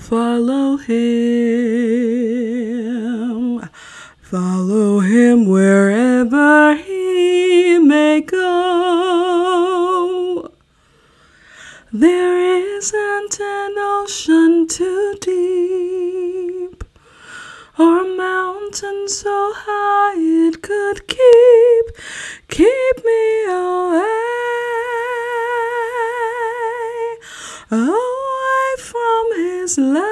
follow him, follow him wherever he may go. There isn't an ocean too deep, or a mountain so high it could keep, keep me away, away his love.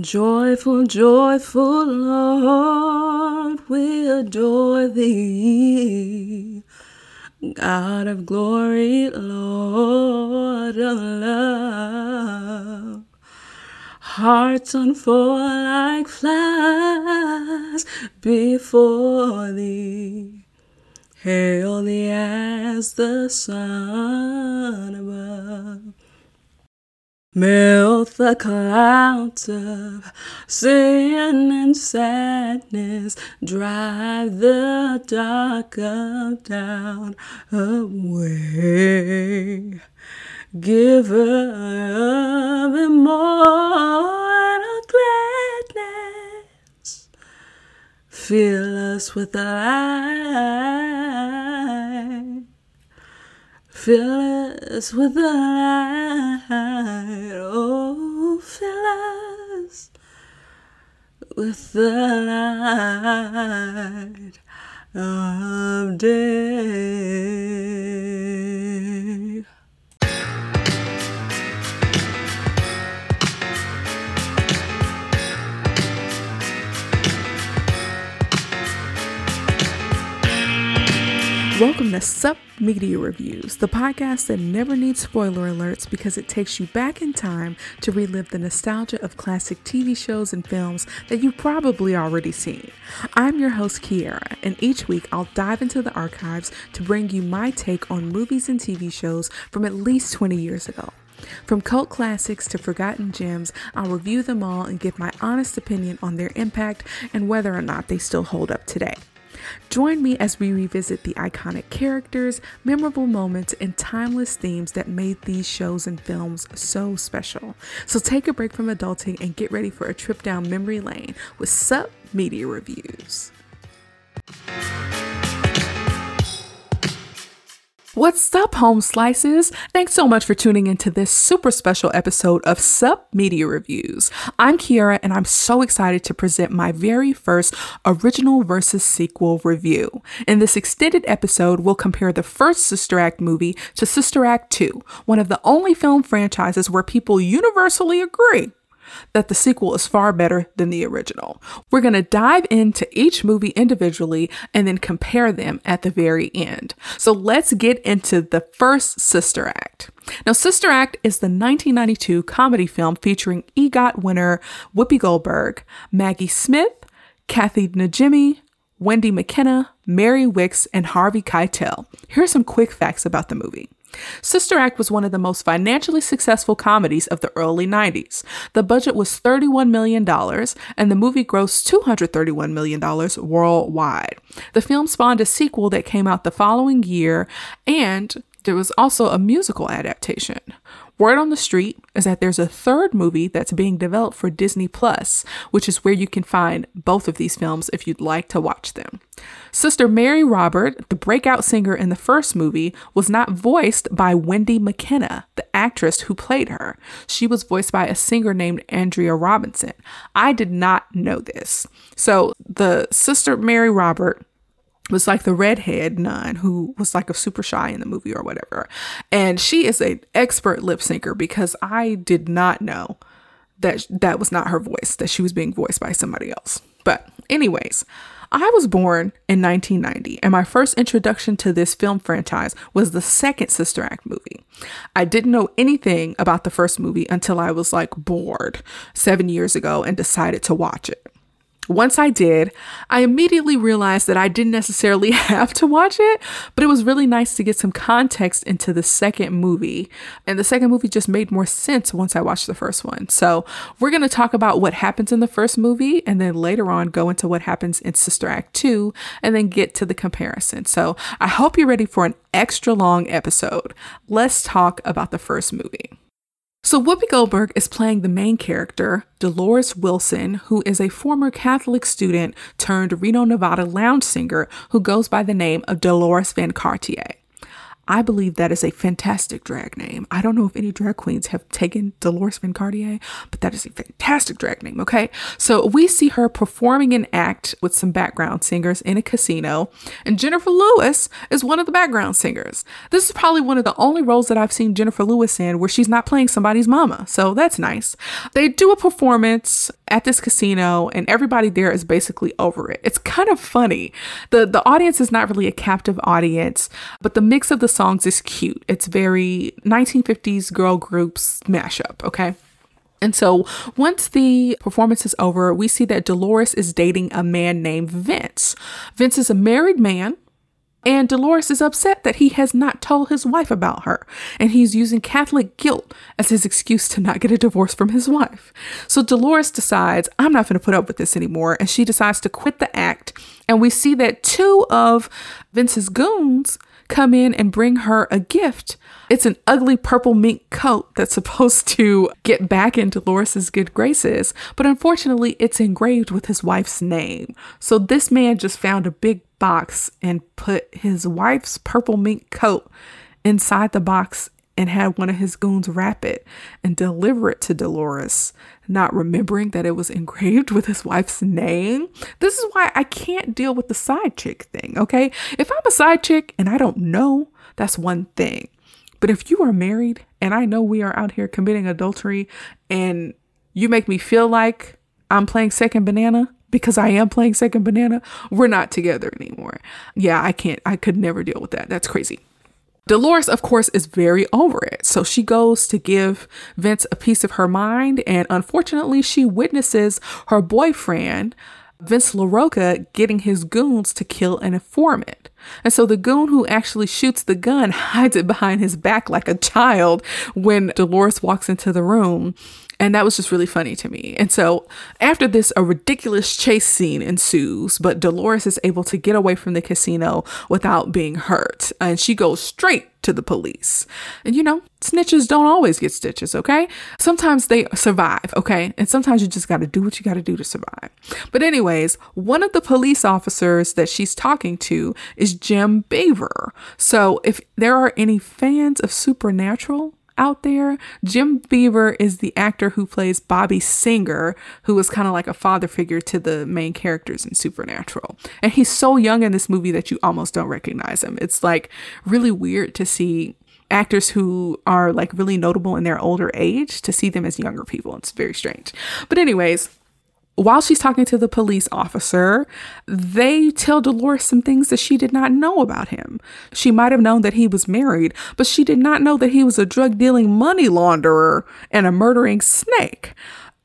Joyful, joyful Lord, we adore thee. God of glory, Lord of love. Hearts unfold like flowers before thee. Hail thee as the sun above. Melt the clouds of sin and sadness, drive the dark of doubt away. Giver of immortal gladness, fill us with the light. Fill us with the light, oh, fill us with the light of day. Welcome to Sup Media Reviews, the podcast that never needs spoiler alerts because it takes you back in time to relive the nostalgia of classic TV shows and films that you've probably already seen. I'm your host, Kiara, and each week I'll dive into the archives to bring you my take on movies and TV shows from at least 20 years ago. From cult classics to forgotten gems, I'll review them all and give my honest opinion on their impact and whether or not they still hold up today. Join me as we revisit the iconic characters, memorable moments, and timeless themes that made these shows and films so special. So take a break from adulting and get ready for a trip down memory lane with Sup Media Reviews. What's up, home slices? Thanks so much for tuning into this super special episode of Sup Media Reviews. I'm Kiara, and I'm so excited to present my very first original versus sequel review. In this extended episode, we'll compare the first Sister Act movie to Sister Act 2, one of the only film franchises where people universally agree that the sequel is far better than the original. We're going to dive into each movie individually and then compare them at the very end. So let's get into the first Sister Act. Now, Sister Act is the 1992 comedy film featuring EGOT winner Whoopi Goldberg, Maggie Smith, Kathy Najimy, Wendy Makkena, Mary Wickes, and Harvey Keitel. Here are some quick facts about the movie. Sister Act was one of the most financially successful comedies of the early 90s. The budget was $31 million, and the movie grossed $231 million worldwide. The film spawned a sequel that came out the following year, and there was also a musical adaptation. Word on the street is that there's a third movie that's being developed for Disney Plus, which is where you can find both of these films if you'd like to watch them. Sister Mary Robert, the breakout singer in the first movie, was not voiced by Wendy Makkena, the actress who played her. She was voiced by a singer named Andrea Robinson. I did not know this. So the Sister Mary Robert was like the redhead nun who was like a super shy in the movie or whatever. And she is an expert lip syncer because I did not know that that was not her voice, that she was being voiced by somebody else. But anyways, I was born in 1990, and my first introduction to this film franchise was the second Sister Act movie. I didn't know anything about the first movie until I was like bored seven years ago and decided to watch it. Once I did, I immediately realized that I didn't necessarily have to watch it, but it was really nice to get some context into the second movie. And the second movie just made more sense once I watched the first one. So, we're going to talk about what happens in the first movie and then later on go into what happens in Sister Act 2 and then get to the comparison. So, I hope you're ready for an extra long episode. Let's talk about the first movie. So, Whoopi Goldberg is playing the main character, Dolores Wilson, who is a former Catholic student turned Reno, Nevada lounge singer who goes by the name of Dolores Van Cartier. I believe that is a fantastic drag name. I don't know if any drag queens have taken Dolores Van Cartier, but that is a fantastic drag name, okay? So we see her performing an act with some background singers in a casino, and Jennifer Lewis is one of the background singers. This is probably one of the only roles that I've seen Jennifer Lewis in where she's not playing somebody's mama, so that's nice. They do a performance at this casino, and everybody there is basically over it. It's kind of funny. The, the audience is not really a captive audience, but the mix of the songs is cute. It's very 1950s girl groups mashup, okay? And so once the performance is over, we see that Dolores is dating a man named Vince. Vince is a married man. And Dolores is upset that he has not told his wife about her, and he's using Catholic guilt as his excuse to not get a divorce from his wife. So Dolores decides, I'm not going to put up with this anymore, and she decides to quit the act. And we see that two of Vince's goons come in and bring her a gift. It's an ugly purple mink coat that's supposed to get back in Dolores's good graces, but unfortunately, it's engraved with his wife's name. So this man just found a big box and put his wife's purple mink coat inside the box and had one of his goons wrap it and deliver it to Dolores, not remembering that it was engraved with his wife's name. This is why I can't deal with the side chick thing, okay? If I'm a side chick and I don't know, that's one thing. But if you are married and I know we are out here committing adultery and you make me feel like I'm playing second banana, because I am playing second banana, we're not together anymore. Yeah, I can't, I could never deal with that. That's crazy. Dolores, of course, is very over it. So she goes to give Vince a piece of her mind, and unfortunately, she witnesses her boyfriend, Vince LaRocca, getting his goons to kill an informant. And so the goon who actually shoots the gun hides it behind his back like a child when Dolores walks into the room. And that was just really funny to me. And so after this, a ridiculous chase scene ensues, but Dolores is able to get away from the casino without being hurt. And she goes straight to the police. And you know, snitches don't always get stitches, okay? Sometimes they survive, okay? And sometimes you just got to do what you got to do to survive. But, anyways, one of the police officers that she's talking to is Jim Beaver. So, if there are any fans of Supernatural, out there. Jim Beaver is the actor who plays Bobby Singer, who was kind of like a father figure to the main characters in Supernatural. And he's so young in this movie that you almost don't recognize him. It's like really weird to see actors who are like really notable in their older age to see them as younger people. It's very strange. But, anyways, while she's talking to the police officer, they tell Dolores some things that she did not know about him. She might have known that he was married, but she did not know that he was a drug dealing money launderer and a murdering snake.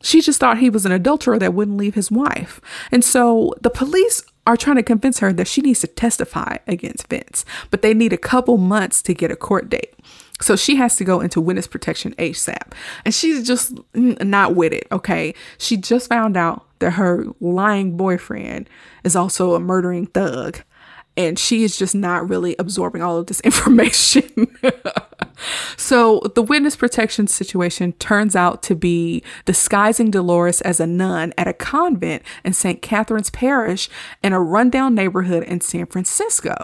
She just thought he was an adulterer that wouldn't leave his wife. And so the police are trying to convince her that she needs to testify against Vince, but they need a couple months to get a court date. So she has to go into witness protection ASAP. And she's just not with it, okay? She just found out that her lying boyfriend is also a murdering thug. And she is just not really absorbing all of this information. so, the witness protection situation turns out to be disguising Dolores as a nun at a convent in St. Catherine's Parish in a rundown neighborhood in San Francisco.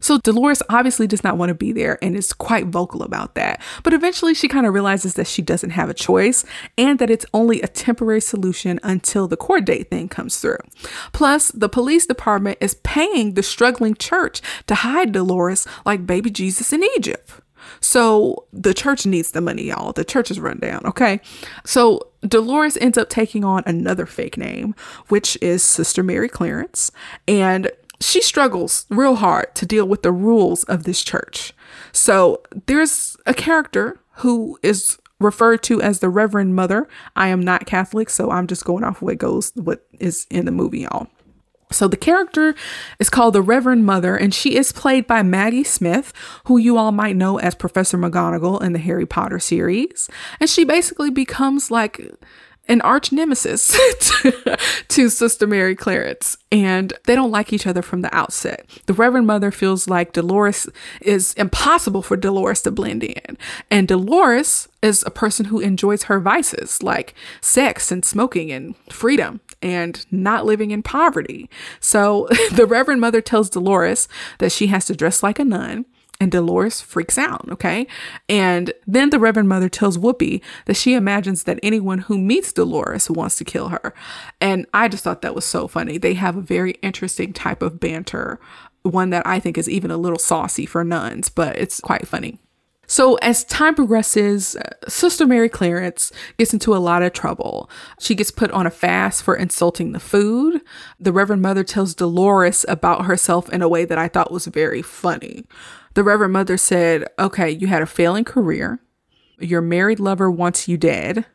So Dolores obviously does not want to be there and is quite vocal about that. But eventually she kind of realizes that she doesn't have a choice and that it's only a temporary solution until the court date thing comes through. Plus, the police department is paying the struggling church to hide Dolores like baby Jesus in Egypt. So the church needs the money, y'all. The church is run down, okay? So Dolores ends up taking on another fake name, which is Sister Mary Clarence. And she struggles real hard to deal with the rules of this church. So there's a character who is referred to as the Reverend Mother. I am not Catholic, so I'm just going off what goes what is in the movie, y'all. So the character is called the Reverend Mother, and she is played by Maggie Smith, who you all might know as Professor McGonagall in the Harry Potter series. And she basically becomes like an arch nemesis to, Sister Mary Clarence, and they don't like each other from the outset. The Reverend Mother feels like Dolores is impossible for Dolores to blend in, and Dolores is a person who enjoys her vices like sex and smoking and freedom and not living in poverty. So the Reverend Mother tells Dolores that she has to dress like a nun and Dolores freaks out, okay? And then the Reverend Mother tells Whoopi that she imagines that anyone who meets Dolores wants to kill her. And I just thought that was so funny. They have a very interesting type of banter, one that I think is even a little saucy for nuns, but it's quite funny. So, as time progresses, uh, Sister Mary Clarence gets into a lot of trouble. She gets put on a fast for insulting the food. The Reverend Mother tells Dolores about herself in a way that I thought was very funny. The Reverend Mother said, Okay, you had a failing career. Your married lover wants you dead.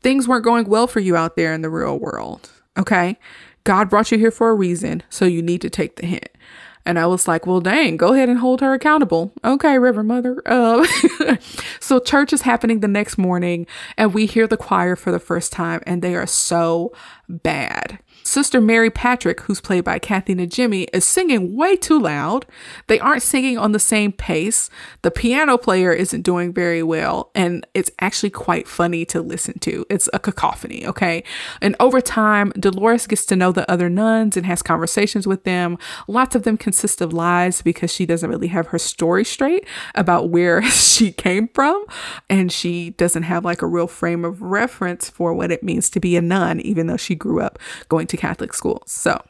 Things weren't going well for you out there in the real world. Okay. God brought you here for a reason, so you need to take the hint. And I was like, well, dang, go ahead and hold her accountable. Okay, Reverend Mother. Uh, so church is happening the next morning, and we hear the choir for the first time, and they are so bad. Sister Mary Patrick, who's played by Kathy Najimy, is singing way too loud. They aren't singing on the same pace. The piano player isn't doing very well, and it's actually quite funny to listen to. It's a cacophony, okay? And over time, Dolores gets to know the other nuns and has conversations with them. Lots of them consist of lies because she doesn't really have her story straight about where she came from, and she doesn't have like a real frame of reference for what it means to be a nun, even though she grew up going to Catholic schools. So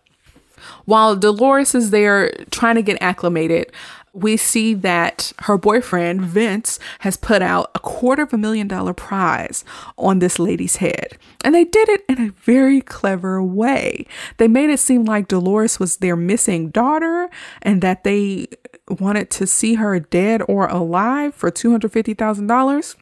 while Dolores is there trying to get acclimated, we see that her boyfriend, Vince, has put out a quarter of a million dollar prize on this lady's head. And they did it in a very clever way. They made it seem like Dolores was their missing daughter and that they wanted to see her dead or alive for $250,000.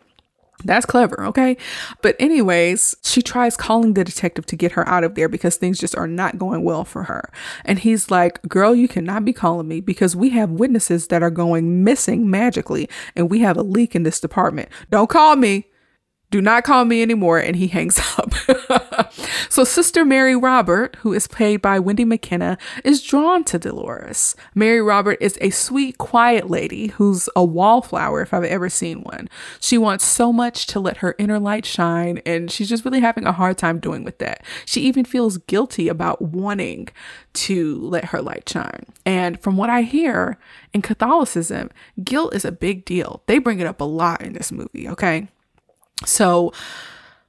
That's clever, okay? But, anyways, she tries calling the detective to get her out of there because things just are not going well for her. And he's like, Girl, you cannot be calling me because we have witnesses that are going missing magically and we have a leak in this department. Don't call me do not call me anymore. And he hangs up. so, Sister Mary Robert, who is played by Wendy Makkena, is drawn to Dolores. Mary Robert is a sweet, quiet lady who's a wallflower, if I've ever seen one. She wants so much to let her inner light shine, and she's just really having a hard time doing with that. She even feels guilty about wanting to let her light shine. And from what I hear in Catholicism, guilt is a big deal. They bring it up a lot in this movie, okay? So,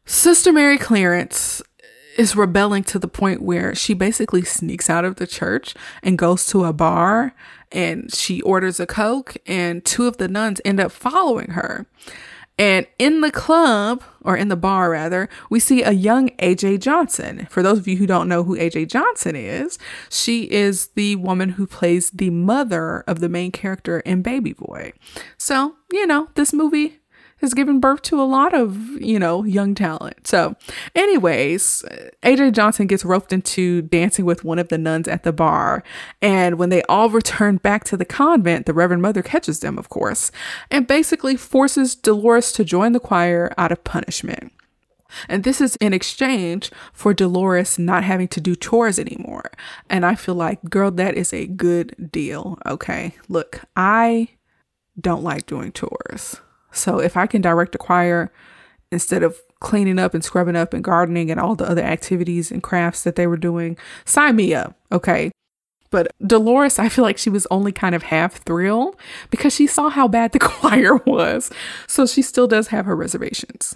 Sister Mary Clarence is rebelling to the point where she basically sneaks out of the church and goes to a bar and she orders a Coke, and two of the nuns end up following her. And in the club, or in the bar rather, we see a young AJ Johnson. For those of you who don't know who AJ Johnson is, she is the woman who plays the mother of the main character in Baby Boy. So, you know, this movie has given birth to a lot of, you know, young talent. So, anyways, AJ Johnson gets roped into dancing with one of the nuns at the bar. And when they all return back to the convent, the Reverend Mother catches them, of course, and basically forces Dolores to join the choir out of punishment. And this is in exchange for Dolores not having to do chores anymore. And I feel like, girl, that is a good deal. Okay. Look, I don't like doing chores. So if I can direct a choir instead of cleaning up and scrubbing up and gardening and all the other activities and crafts that they were doing, sign me up. Okay. But Dolores, I feel like she was only kind of half thrilled because she saw how bad the choir was. So she still does have her reservations.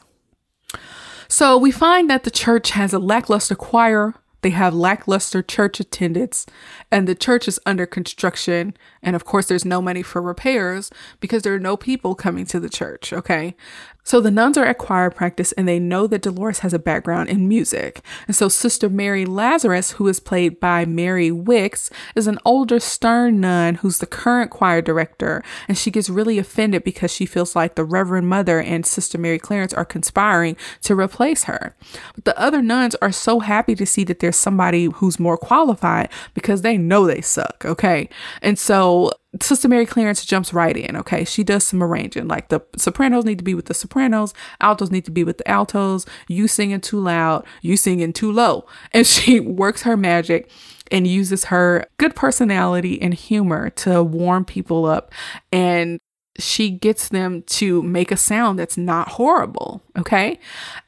So we find that the church has a lackluster choir they have lackluster church attendance, and the church is under construction. And of course, there's no money for repairs because there are no people coming to the church. Okay. So the nuns are at choir practice and they know that Dolores has a background in music. And so Sister Mary Lazarus, who is played by Mary Wickes, is an older stern nun who's the current choir director. And she gets really offended because she feels like the Reverend Mother and Sister Mary Clarence are conspiring to replace her. But the other nuns are so happy to see that there's somebody who's more qualified because they know they suck, okay? And so Sister Mary Clarence jumps right in. Okay. She does some arranging. Like the sopranos need to be with the sopranos, altos need to be with the altos, you singing too loud, you singing too low. And she works her magic and uses her good personality and humor to warm people up. And she gets them to make a sound that's not horrible. Okay.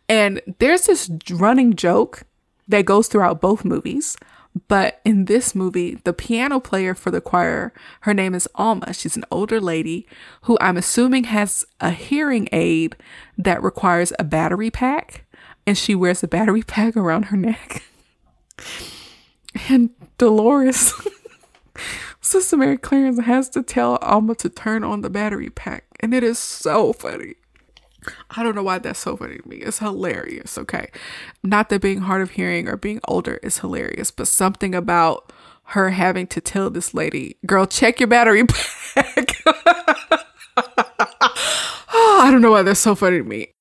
And there's this running joke that goes throughout both movies but in this movie, the piano player for the choir, her name is Alma. She's an older lady who I'm assuming has a hearing aid that requires a battery pack, and she wears a battery pack around her neck. and Dolores, Sister Mary Clarence, has to tell Alma to turn on the battery pack, and it is so funny. I don't know why that's so funny to me. It's hilarious, okay? Not that being hard of hearing or being older is hilarious, but something about her having to tell this lady, girl, check your battery pack. oh, I don't know why that's so funny to me.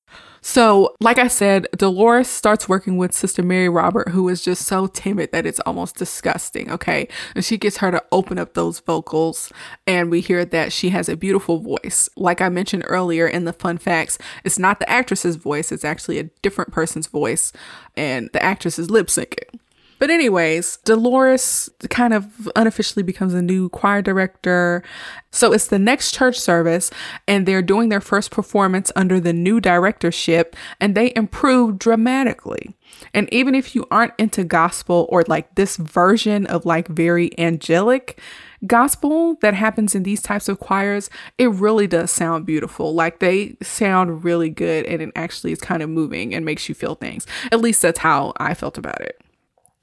So, like I said, Dolores starts working with Sister Mary Robert, who is just so timid that it's almost disgusting. Okay. And she gets her to open up those vocals. And we hear that she has a beautiful voice. Like I mentioned earlier in the fun facts, it's not the actress's voice, it's actually a different person's voice. And the actress is lip syncing. But, anyways, Dolores kind of unofficially becomes a new choir director. So, it's the next church service, and they're doing their first performance under the new directorship, and they improve dramatically. And even if you aren't into gospel or like this version of like very angelic, gospel that happens in these types of choirs, it really does sound beautiful. Like they sound really good and it actually is kind of moving and makes you feel things. At least that's how I felt about it.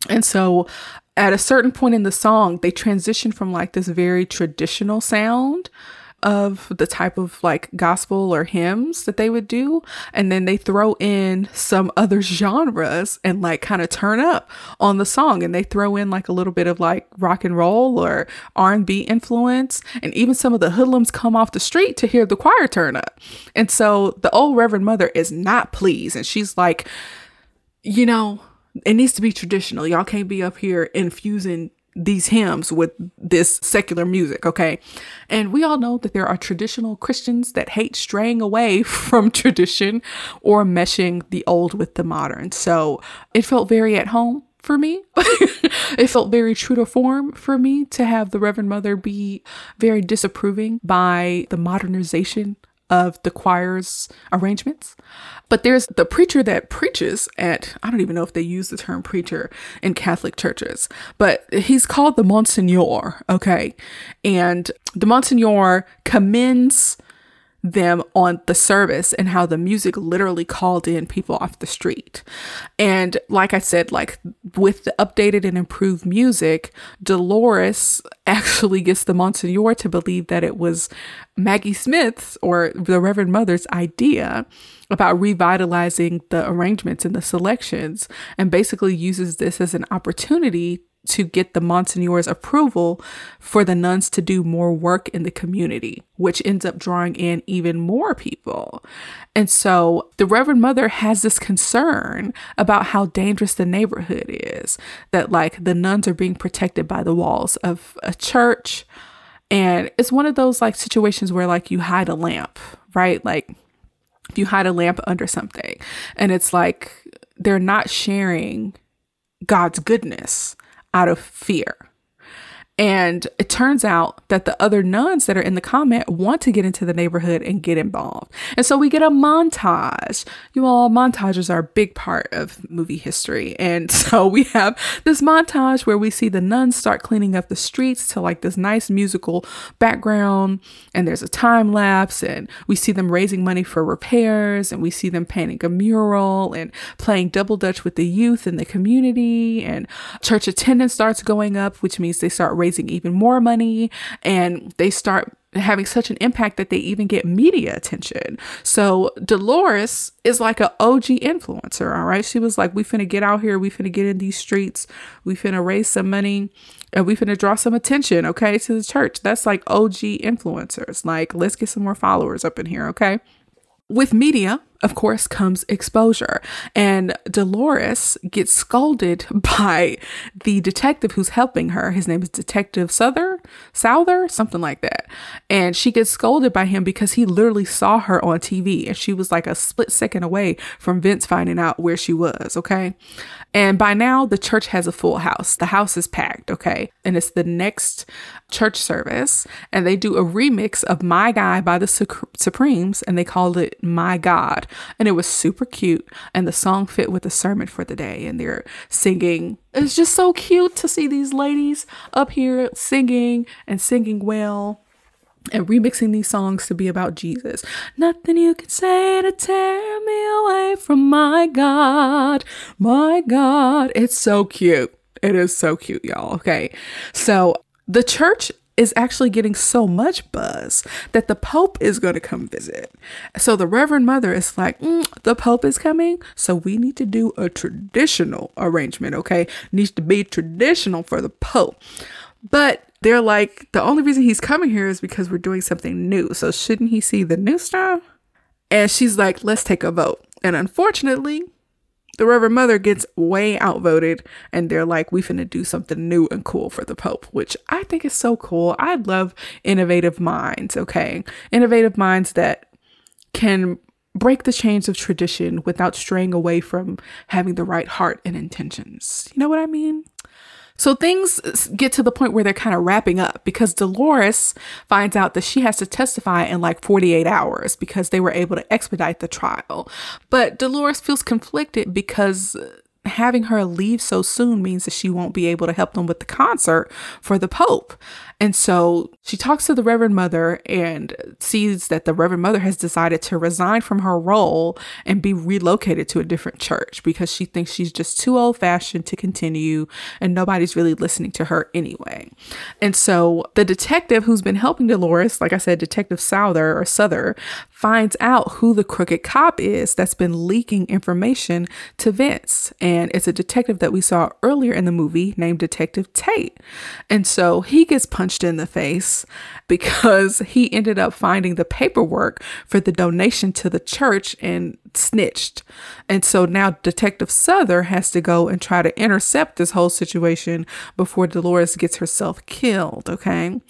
And so at a certain point in the song, they transition from like this very traditional sound of the type of like gospel or hymns that they would do and then they throw in some other genres and like kind of turn up on the song and they throw in like a little bit of like rock and roll or R&B influence and even some of the hoodlums come off the street to hear the choir turn up. And so the old reverend mother is not pleased and she's like you know it needs to be traditional. Y'all can't be up here infusing these hymns with this secular music, okay? And we all know that there are traditional Christians that hate straying away from tradition or meshing the old with the modern. So it felt very at home for me. it felt very true to form for me to have the Reverend Mother be very disapproving by the modernization of the choir's arrangements. But there's the preacher that preaches at, I don't even know if they use the term preacher in Catholic churches, but he's called the Monsignor, okay? And the Monsignor commends them on the service and how the music literally called in people off the street. And like I said, like with the updated and improved music, Dolores actually gets the Monsignor to believe that it was Maggie Smith's or the Reverend Mother's idea about revitalizing the arrangements and the selections and basically uses this as an opportunity to get the Monsignor's approval for the nuns to do more work in the community, which ends up drawing in even more people. And so the Reverend Mother has this concern about how dangerous the neighborhood is, that like the nuns are being protected by the walls of a church. And it's one of those like situations where like you hide a lamp, right? Like if you hide a lamp under something and it's like they're not sharing God's goodness out of fear. And it turns out that the other nuns that are in the convent want to get into the neighborhood and get involved. And so we get a montage. You all, montages are a big part of movie history. And so we have this montage where we see the nuns start cleaning up the streets to like this nice musical background. And there's a time lapse. And we see them raising money for repairs. And we see them painting a mural and playing double dutch with the youth in the community. And church attendance starts going up, which means they start raising raising even more money and they start having such an impact that they even get media attention. So Dolores is like an OG influencer, all right? She was like, we finna get out here, we finna get in these streets, we finna raise some money, and we finna draw some attention, okay, to the church. That's like OG influencers. Like, let's get some more followers up in here, okay? With media, of course, comes exposure. And Dolores gets scolded by the detective who's helping her. His name is Detective Souther, Souther, something like that. And she gets scolded by him because he literally saw her on TV and she was like a split second away from Vince finding out where she was, okay? And by now, the church has a full house. The house is packed, okay? And it's the next church service. And they do a remix of My Guy by the Supremes and they called it My God and it was super cute. And the song fit with the sermon for the day, and they're singing. It's just so cute to see these ladies up here singing and singing well and remixing these songs to be about Jesus. Nothing you can say to tear me away from my God, my God. It's so cute. It is so cute, y'all. Okay. So the church is actually getting so much buzz that the Pope is going to come visit. So the Reverend Mother is like, mm, the Pope is coming, so we need to do a traditional arrangement, okay? Needs to be traditional for the Pope. But they're like, the only reason he's coming here is because we're doing something new. So shouldn't he see the new stuff? And she's like, let's take a vote. And unfortunately, the Reverend Mother gets way outvoted, and they're like, we finna do something new and cool for the Pope, which I think is so cool. I love innovative minds, okay? Innovative minds that can break the chains of tradition without straying away from having the right heart and intentions. You know what I mean? So things get to the point where they're kind of wrapping up because Dolores finds out that she has to testify in like 48 hours because they were able to expedite the trial. But Dolores feels conflicted because uh, having her leave so soon means that she won't be able to help them with the concert for the Pope. And so she talks to the Reverend Mother and sees that the Reverend Mother has decided to resign from her role and be relocated to a different church because she thinks she's just too old fashioned to continue and nobody's really listening to her anyway. And so the detective who's been helping Dolores, like I said, Detective Souther or Souther, finds out who the crooked cop is that's been leaking information to Vince. And it's a detective that we saw earlier in the movie named Detective Tate. And so he gets punched in the face because he ended up finding the paperwork for the donation to the church and snitched. And so now Detective Souther has to go and try to intercept this whole situation before Dolores gets herself killed. Okay.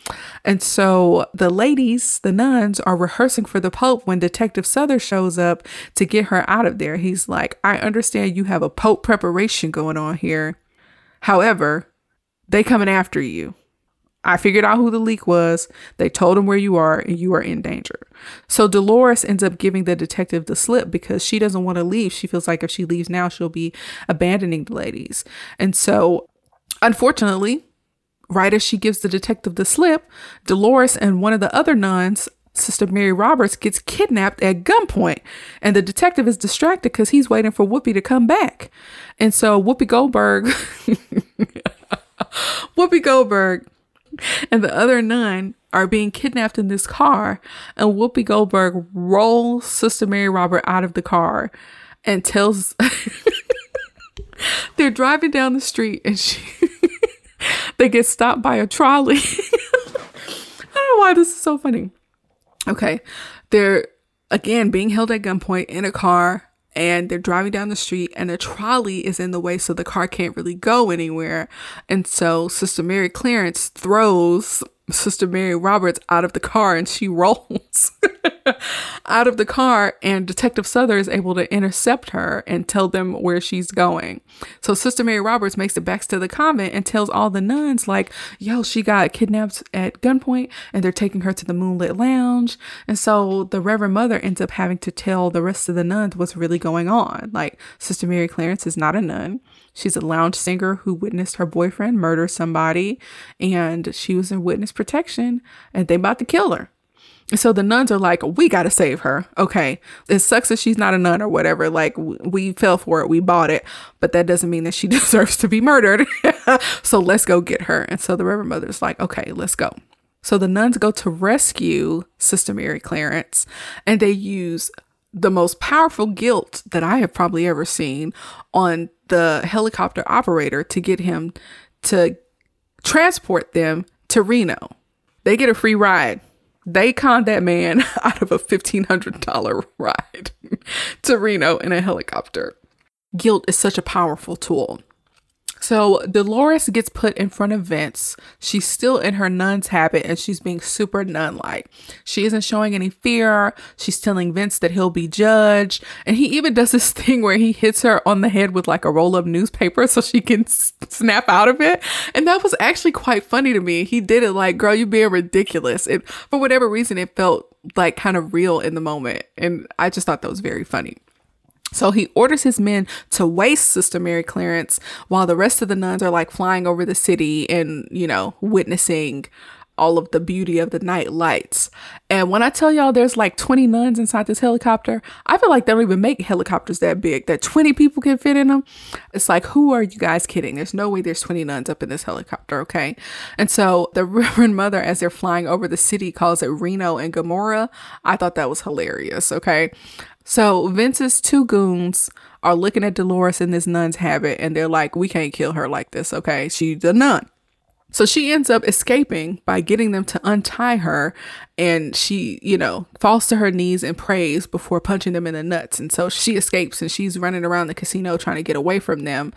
And so the ladies, the nuns, are rehearsing for the Pope when Detective Souther shows up to get her out of there. He's like, I understand you have a Pope preparation going on here. However, they coming after you. I figured out who the leak was. They told him where you are and you are in danger. So Dolores ends up giving the detective the slip because she doesn't want to leave. She feels like if she leaves now, she'll be abandoning the ladies. And so, unfortunately, right as she gives the detective the slip, Dolores and one of the other nuns Sister Mary Roberts gets kidnapped at gunpoint, and the detective is distracted because he's waiting for Whoopi to come back. And so Whoopi Goldberg, Whoopi Goldberg and the other nine are being kidnapped in this car. And Whoopi Goldberg rolls Sister Mary Robert out of the car and tells they're driving down the street and she they get stopped by a trolley. I don't know why this is so funny. Okay. They're again being held at gunpoint in a car and they're driving down the street and a trolley is in the way so the car can't really go anywhere. And so sister mary clarence throws Sister Mary Roberts out of the car and she rolls out of the car and Detective Souther is able to intercept her and tell them where she's going. So Sister Mary Roberts makes it back to the convent and tells all the nuns like, yo, she got kidnapped at gunpoint and they're taking her to the Moonlit Lounge. And so the Reverend Mother ends up having to tell the rest of the nuns what's really going on. Like Sister Mary Clarence is not a nun. She's a lounge singer who witnessed her boyfriend murder somebody and she was in witness protection and they about to kill her. So the nuns are like, we got to save her. Okay. It sucks that she's not a nun or whatever. Like, we fell for it. We bought it. But that doesn't mean that she deserves to be murdered. so let's go get her. And so the Reverend Mother's like, okay, let's go. So the nuns go to rescue Sister Mary Clarence and they use the most powerful guilt that I have probably ever seen on the helicopter operator to get him to transport them to Reno. They get a free ride. They conned that man out of a $1,500 ride to Reno in a helicopter. Guilt is such a powerful tool. So Dolores gets put in front of Vince. She's still in her nun's habit and she's being super nun like. She isn't showing any fear. She's telling Vince that he'll be judged. And he even does this thing where he hits her on the head with like a roll of newspaper so she can s- snap out of it. And that was actually quite funny to me. He did it like, girl, you're being ridiculous. It, for whatever reason, it felt like kind of real in the moment. And I just thought that was very funny. So he orders his men to waste Sister Mary Clarence while the rest of the nuns are like flying over the city and, you know, witnessing all of the beauty of the night lights. And when I tell y'all there's like 20 nuns inside this helicopter, I feel like they don't even make helicopters that big that 20 people can fit in them. It's like, who are you guys kidding? There's no way there's 20 nuns up in this helicopter, okay? And so the Reverend Mother, as they're flying over the city, calls it Reno and Gomorrah. I thought that was hilarious, okay? So Vince's two goons are looking at Dolores in this nun's habit and they're like, we can't kill her like this, okay? She's a nun. So she ends up escaping by getting them to untie her and she, you know, falls to her knees and prays before punching them in the nuts. And so she escapes and she's running around the casino trying to get away from them.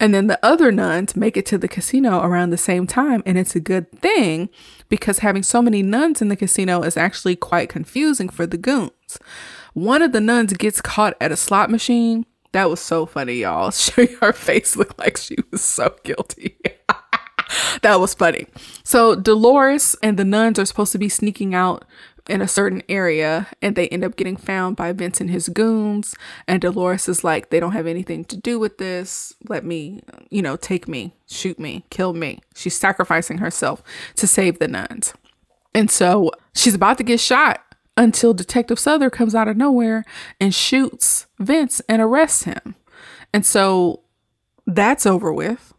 And then the other nuns make it to the casino around the same time. And it's a good thing because having so many nuns in the casino is actually quite confusing for the goons. One of the nuns gets caught at a slot machine. That was so funny, y'all. Show her face looked like she was so guilty. that was funny. So Dolores and the nuns are supposed to be sneaking out in a certain area and they end up getting found by Vince and his goons. And Dolores is like, they don't have anything to do with this. Let me, you know, take me, shoot me, kill me. She's sacrificing herself to save the nuns. And so she's about to get shot until Detective Souther comes out of nowhere and shoots Vince and arrests him. And so that's over with.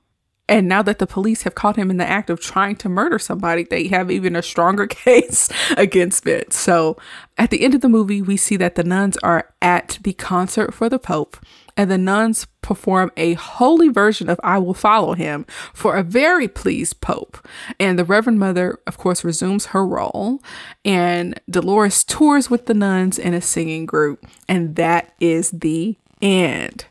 And now that the police have caught him in the act of trying to murder somebody, they have even a stronger case against Vince. So at the end of the movie, we see that the nuns are at the concert for the Pope, and the nuns perform a holy version of I Will Follow Him for a very pleased Pope. And the Reverend Mother, of course, resumes her role, and Dolores tours with the nuns in a singing group, and that is the end.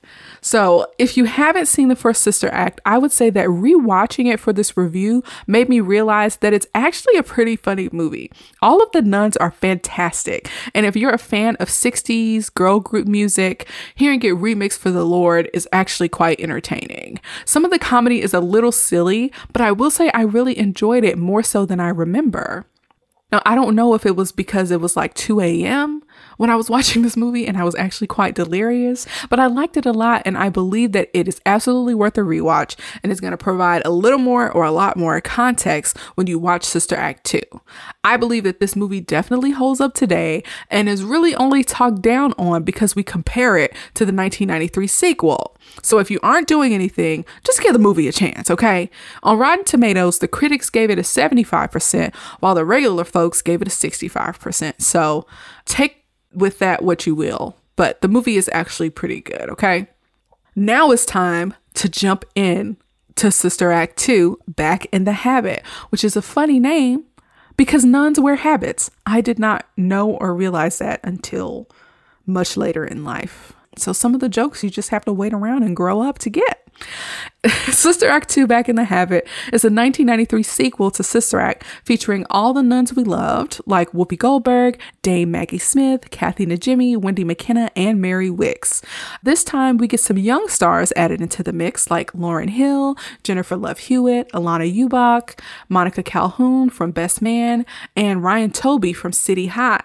So, if you haven't seen the first Sister Act, I would say that rewatching it for this review made me realize that it's actually a pretty funny movie. All of the nuns are fantastic. And if you're a fan of 60s girl group music, hearing it remixed for the Lord is actually quite entertaining. Some of the comedy is a little silly, but I will say I really enjoyed it more so than I remember. Now, I don't know if it was because it was like 2 a.m. when I was watching this movie and I was actually quite delirious, but I liked it a lot and I believe that it is absolutely worth a rewatch and is going to provide a little more or a lot more context when you watch Sister Act 2. I believe that this movie definitely holds up today and is really only talked down on because we compare it to the 1993 sequel. So if you aren't doing anything, just give the movie a chance, okay? On Rotten Tomatoes, the critics gave it a 75%, while the regular folks gave it a 65%. So take with that what you will, but the movie is actually pretty good, okay? Now it's time to jump in to Sister Act 2, Back in the Habit, which is a funny name because nuns wear habits. I did not know or realize that until much later in life. So some of the jokes you just have to wait around and grow up to get. Sister Act 2 Back in the Habit is a 1993 sequel to Sister Act featuring all the nuns we loved, like Whoopi Goldberg, Dame Maggie Smith, Kathy Najimy, Wendy Makkena, and Mary Wickes. This time we get some young stars added into the mix, like Lauryn Hill, Jennifer Love Hewitt, Alanna Ubach, Monica Calhoun from Best Man, and Ryan Toby from City High.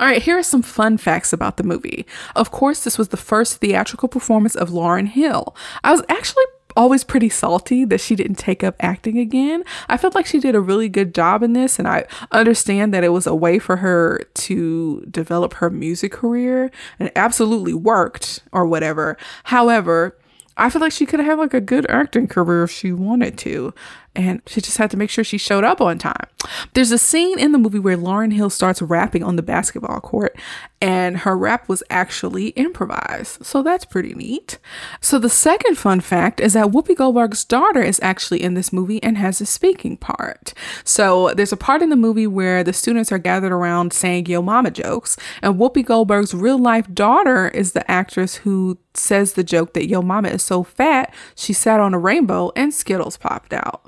All right, here are some fun facts about the movie. Of course, this was the first theatrical performance of Lauryn Hill. I was actually always pretty salty that she didn't take up acting again. I felt like she did a really good job in this, and I understand that it was a way for her to develop her music career, and it absolutely worked or whatever. However, I feel like she could have like a good acting career if she wanted to. And she just had to make sure she showed up on time. There's a scene in the movie where Lauryn Hill starts rapping on the basketball court, and her rap was actually improvised. So that's pretty neat. So the second fun fact is that Whoopi Goldberg's daughter is actually in this movie and has a speaking part. So there's a part in the movie where the students are gathered around saying Yo Mama jokes, and Whoopi Goldberg's real life daughter is the actress who says the joke that Yo Mama is so fat she sat on a rainbow and Skittles popped out.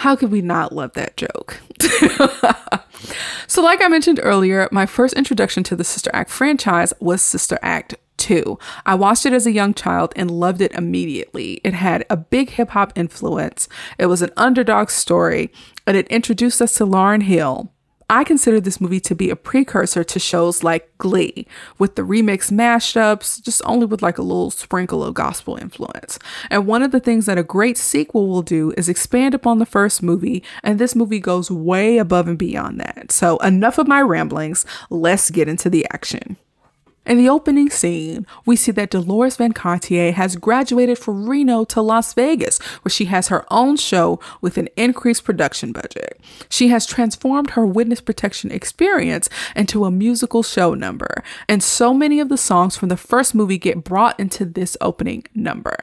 How could we not love that joke? so, like I mentioned earlier, my first introduction to the Sister Act franchise was Sister Act 2. I watched it as a young child and loved it immediately. It had a big hip hop influence, it was an underdog story, and it introduced us to Lauryn Hill, I consider this movie to be a precursor to shows like Glee, with the remix mashups, just only with like a little sprinkle of gospel influence. And one of the things that a great sequel will do is expand upon the first movie, and this movie goes way above and beyond that. So, enough of my ramblings, let's get into the action. In the opening scene, we see that Dolores Van Cartier has graduated from Reno to Las Vegas, where she has her own show with an increased production budget. She has transformed her witness protection experience into a musical show number, and so many of the songs from the first movie get brought into this opening number.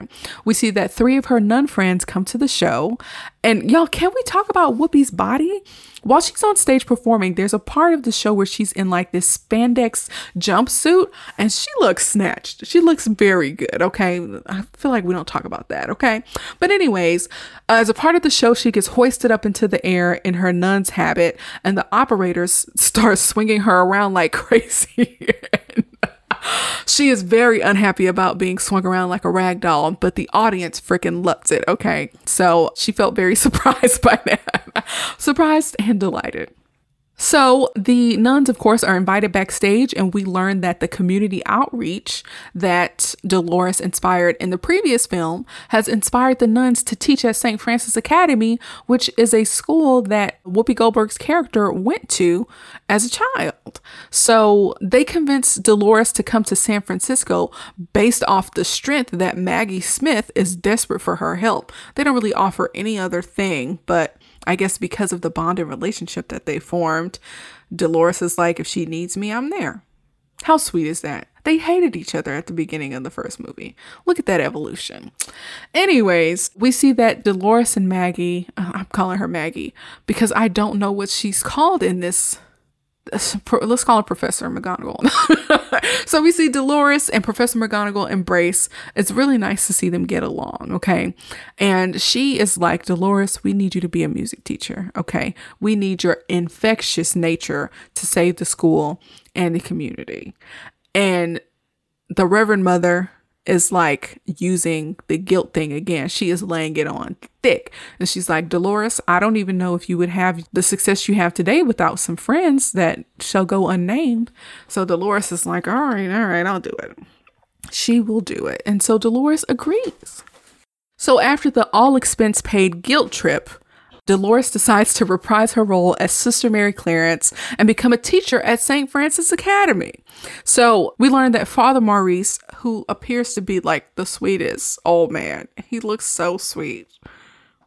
We see that three of her nun friends come to the show, and y'all, can we talk about Whoopi's body? While she's on stage performing, there's a part of the show where she's in like this spandex jumpsuit and she looks snatched. She looks very good, okay? I feel like we don't talk about that, okay? But, anyways, uh, as a part of the show, she gets hoisted up into the air in her nun's habit and the operators start swinging her around like crazy. she is very unhappy about being swung around like a rag doll, but the audience freaking loves it. Okay. So she felt very surprised by that. surprised and delighted. So the nuns, of course, are invited backstage, and we learn that the community outreach that Dolores inspired in the previous film has inspired the nuns to teach at St. Francis Academy, which is a school that Whoopi Goldberg's character went to as a child. So they convinced Dolores to come to San Francisco based off the strength that Maggie Smith is desperate for her help. They don't really offer any other thing, but I guess because of the bonded relationship that they formed, Dolores is like, if she needs me, I'm there. How sweet is that? They hated each other at the beginning of the first movie. Look at that evolution. Anyways, we see that Dolores and Maggie, uh, I'm calling her Maggie because I don't know what she's called in this let's call her Professor McGonagall. so we see Dolores and Professor McGonagall embrace. It's really nice to see them get along, okay? And she is like, Dolores, we need you to be a music teacher, okay? We need your infectious nature to save the school and the community. And the Reverend Mother is like using the guilt thing again. She is laying it on thick. And she's like, Dolores, I don't even know if you would have the success you have today without some friends that shall go unnamed. So Dolores is like, all right, all right, I'll do it. She will do it. And so Dolores agrees. So after the all expense paid guilt trip, Dolores decides to reprise her role as Sister Mary Clarence and become a teacher at St. Francis Academy. So we learned that Father Maurice, who appears to be like the sweetest old man, he looks so sweet.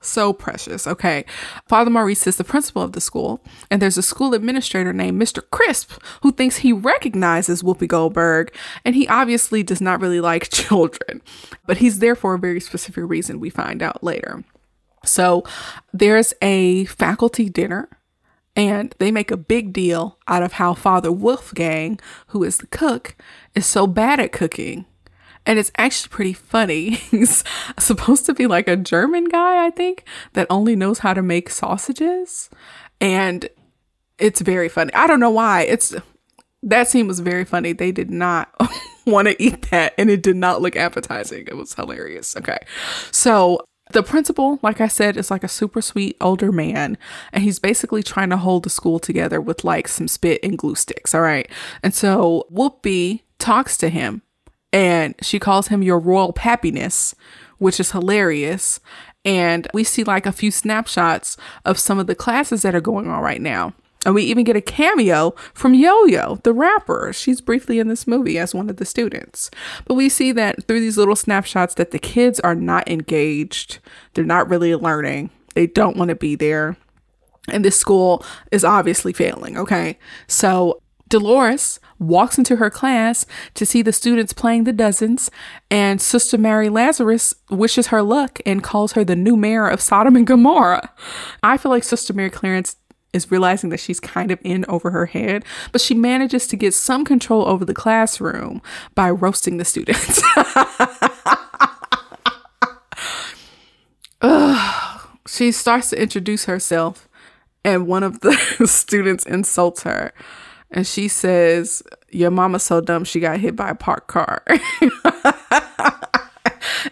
So precious. Okay. Father Maurice is the principal of the school, and there's a school administrator named Mr. Crisp who thinks he recognizes Whoopi Goldberg, and he obviously does not really like children, but he's there for a very specific reason we find out later. So there's a faculty dinner and they make a big deal out of how Father Wolfgang, who is the cook, is so bad at cooking. And it's actually pretty funny. He's supposed to be like a German guy, I think, that only knows how to make sausages. And it's very funny. I don't know why. It's that scene was very funny. They did not want to eat that and it did not look appetizing. It was hilarious. Okay. So the principal, like I said, is like a super sweet older man, and he's basically trying to hold the school together with like some spit and glue sticks. All right. And so Whoopi talks to him and she calls him your royal happiness, which is hilarious. And we see like a few snapshots of some of the classes that are going on right now. And we even get a cameo from Yo Yo, the rapper. She's briefly in this movie as one of the students. But we see that through these little snapshots that the kids are not engaged. They're not really learning. They don't want to be there. And this school is obviously failing, okay? So Dolores walks into her class to see the students playing the dozens, and Sister Mary Lazarus wishes her luck and calls her the new mayor of Sodom and Gomorrah. I feel like Sister Mary Clarence is realizing that she's kind of in over her head, but she manages to get some control over the classroom by roasting the students. She starts to introduce herself, and one of the students insults her. And she says, Your mama's so dumb she got hit by a parked car.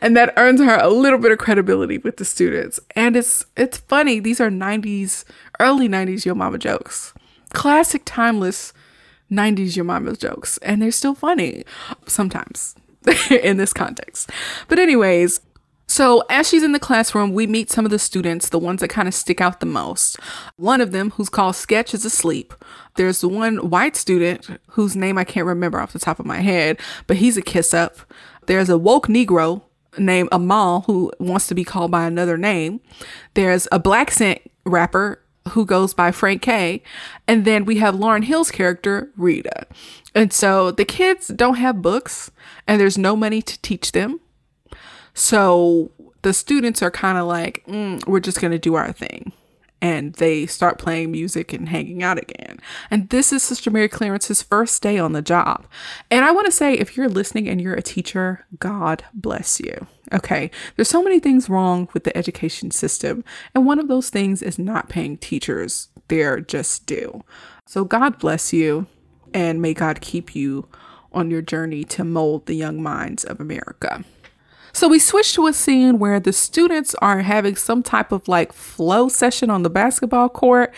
and that earns her a little bit of credibility with the students. And it's it's funny. These are 90s, early 90s Yo Mama jokes. Classic timeless 90s Yo Mama jokes. And they're still funny sometimes in this context. But anyways, so, as she's in the classroom, we meet some of the students, the ones that kind of stick out the most. One of them, who's called Sketch, is asleep. There's one white student whose name I can't remember off the top of my head, but he's a kiss up. There's a woke Negro named Amal who wants to be called by another name. There's a black scent rapper who goes by Frank K. And then we have Lauryn Hill's character, Rita. And so the kids don't have books and there's no money to teach them. So the students are kind of like, mm, we're just going to do our thing. And they start playing music and hanging out again. And this is Sister Mary Clarence's first day on the job. And I want to say, if you're listening and you're a teacher, God bless you. Okay. There's so many things wrong with the education system. And one of those things is not paying teachers their just due. So God bless you. And may God keep you on your journey to mold the young minds of America. So we switch to a scene where the students are having some type of like flow session on the basketball court.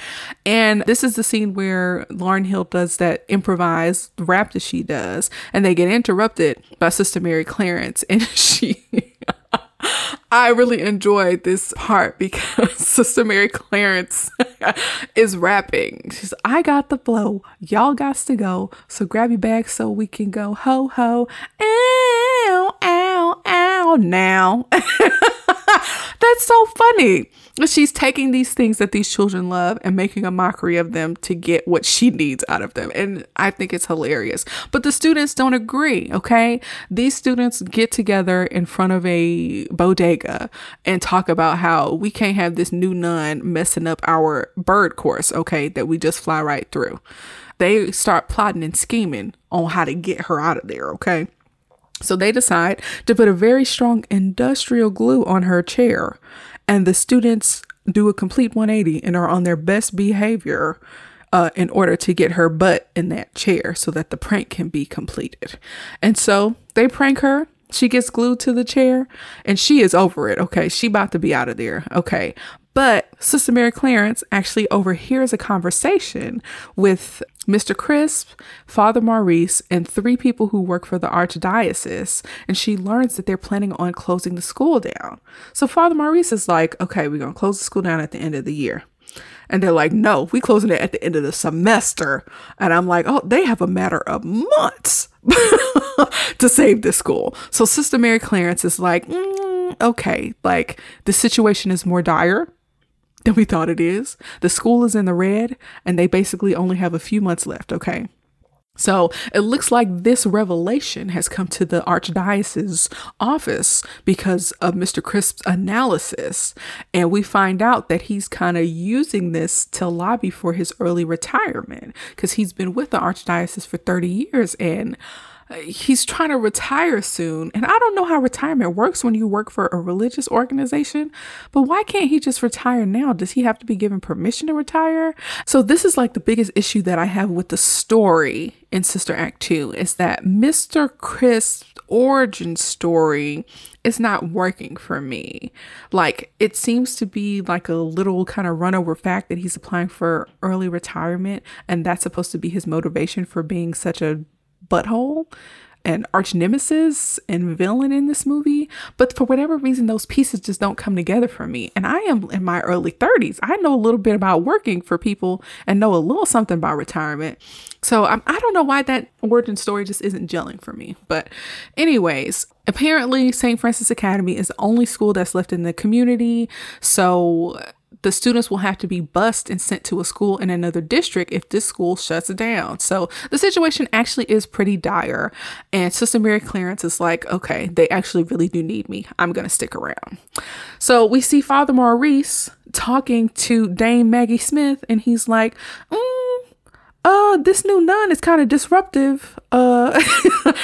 And this is the scene where Lauryn Hill does that improvised rap that she does. And they get interrupted by Sister Mary Clarence. And she. I really enjoyed this part because Sister Mary Clarence is rapping. She's, I got the flow. Y'all got to go. So grab your bag so we can go ho ho. Ow, ow, now. That's so funny. She's taking these things that these children love and making a mockery of them to get what she needs out of them. And I think it's hilarious. But the students don't agree, okay? These students get together in front of a bodega and talk about how we can't have this new nun messing up our bird course, okay, that we just fly right through. They start plotting and scheming on how to get her out of there, okay? So they decide to put a very strong industrial glue on her chair, and the students do a complete 180 and are on their best behavior uh, in order to get her butt in that chair so that the prank can be completed. And so they prank her. She gets glued to the chair and she is over it. Okay. She about to be out of there. Okay. But Sister Mary Clarence actually overhears a conversation with Mr. Crisp, Father Maurice, and three people who work for the Archdiocese, and she learns that they're planning on closing the school down. So Father Maurice is like, okay, we're going to close the school down at the end of the year. And they're like, no, we closing it at the end of the semester. And I'm like, oh, they have a matter of months to save this school. So Sister Mary Clarence is like, mm, okay, like the situation is more dire than we thought it is. The school is in the red and they basically only have a few months left, okay? So it looks like this revelation has come to the Archdiocese's office because of Mr. Crisp's analysis. And we find out that he's kind of using this to lobby for his early retirement because he's been with the Archdiocese for 30 years and he's trying to retire soon. And I don't know how retirement works when you work for a religious organization, but why can't he just retire now? Does he have to be given permission to retire? So this is like the biggest issue that I have with the story in Sister Act 2 is that Mr. Crisp's origin story is not working for me. Like it seems to be like a little kind of run over fact that he's applying for early retirement and that's supposed to be his motivation for being such a butthole. and arch nemesis and villain in this movie. But for whatever reason, those pieces just don't come together for me. And I am in my early 30s. I know a little bit about working for people and know a little something about retirement. So I'm, I don't know why that origin story just isn't gelling for me. But, anyways, apparently, St. Francis Academy is the only school that's left in the community. So the students will have to be bused and sent to a school in another district if this school shuts down. So the situation actually is pretty dire. And Sister Mary Clarence is like, okay, they actually really do need me. I'm going to stick around. So we see Father Maurice talking to Dame Maggie Smith, and he's like, mm, uh, this new nun is kind of disruptive. Uh,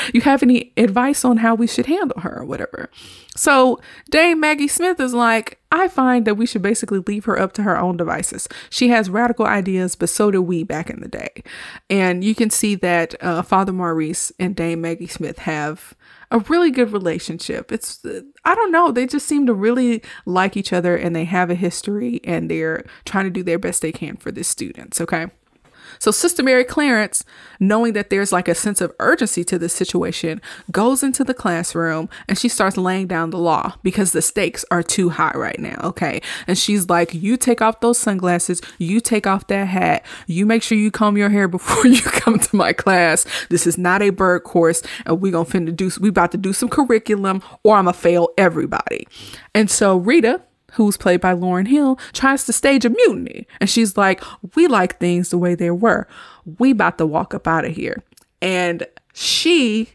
you have any advice on how we should handle her or whatever? So Dame Maggie Smith is like, I find that we should basically leave her up to her own devices. She has radical ideas, but so did we back in the day. And you can see that uh, Father Maurice and Dame Maggie Smith have a really good relationship. It's, I don't know, they just seem to really like each other and they have a history and they're trying to do their best they can for the students, okay? So Sister Mary Clarence, knowing that there's like a sense of urgency to this situation, goes into the classroom and she starts laying down the law because the stakes are too high right now. Okay. And she's like, you take off those sunglasses, you take off that hat, you make sure you comb your hair before you come to my class. This is not a bird course, and we gonna finna do we about to do some curriculum or I'ma fail everybody. And so Rita, who's played by Lauryn Hill, tries to stage a mutiny. And she's like, We like things the way they were. We about to walk up out of here. And she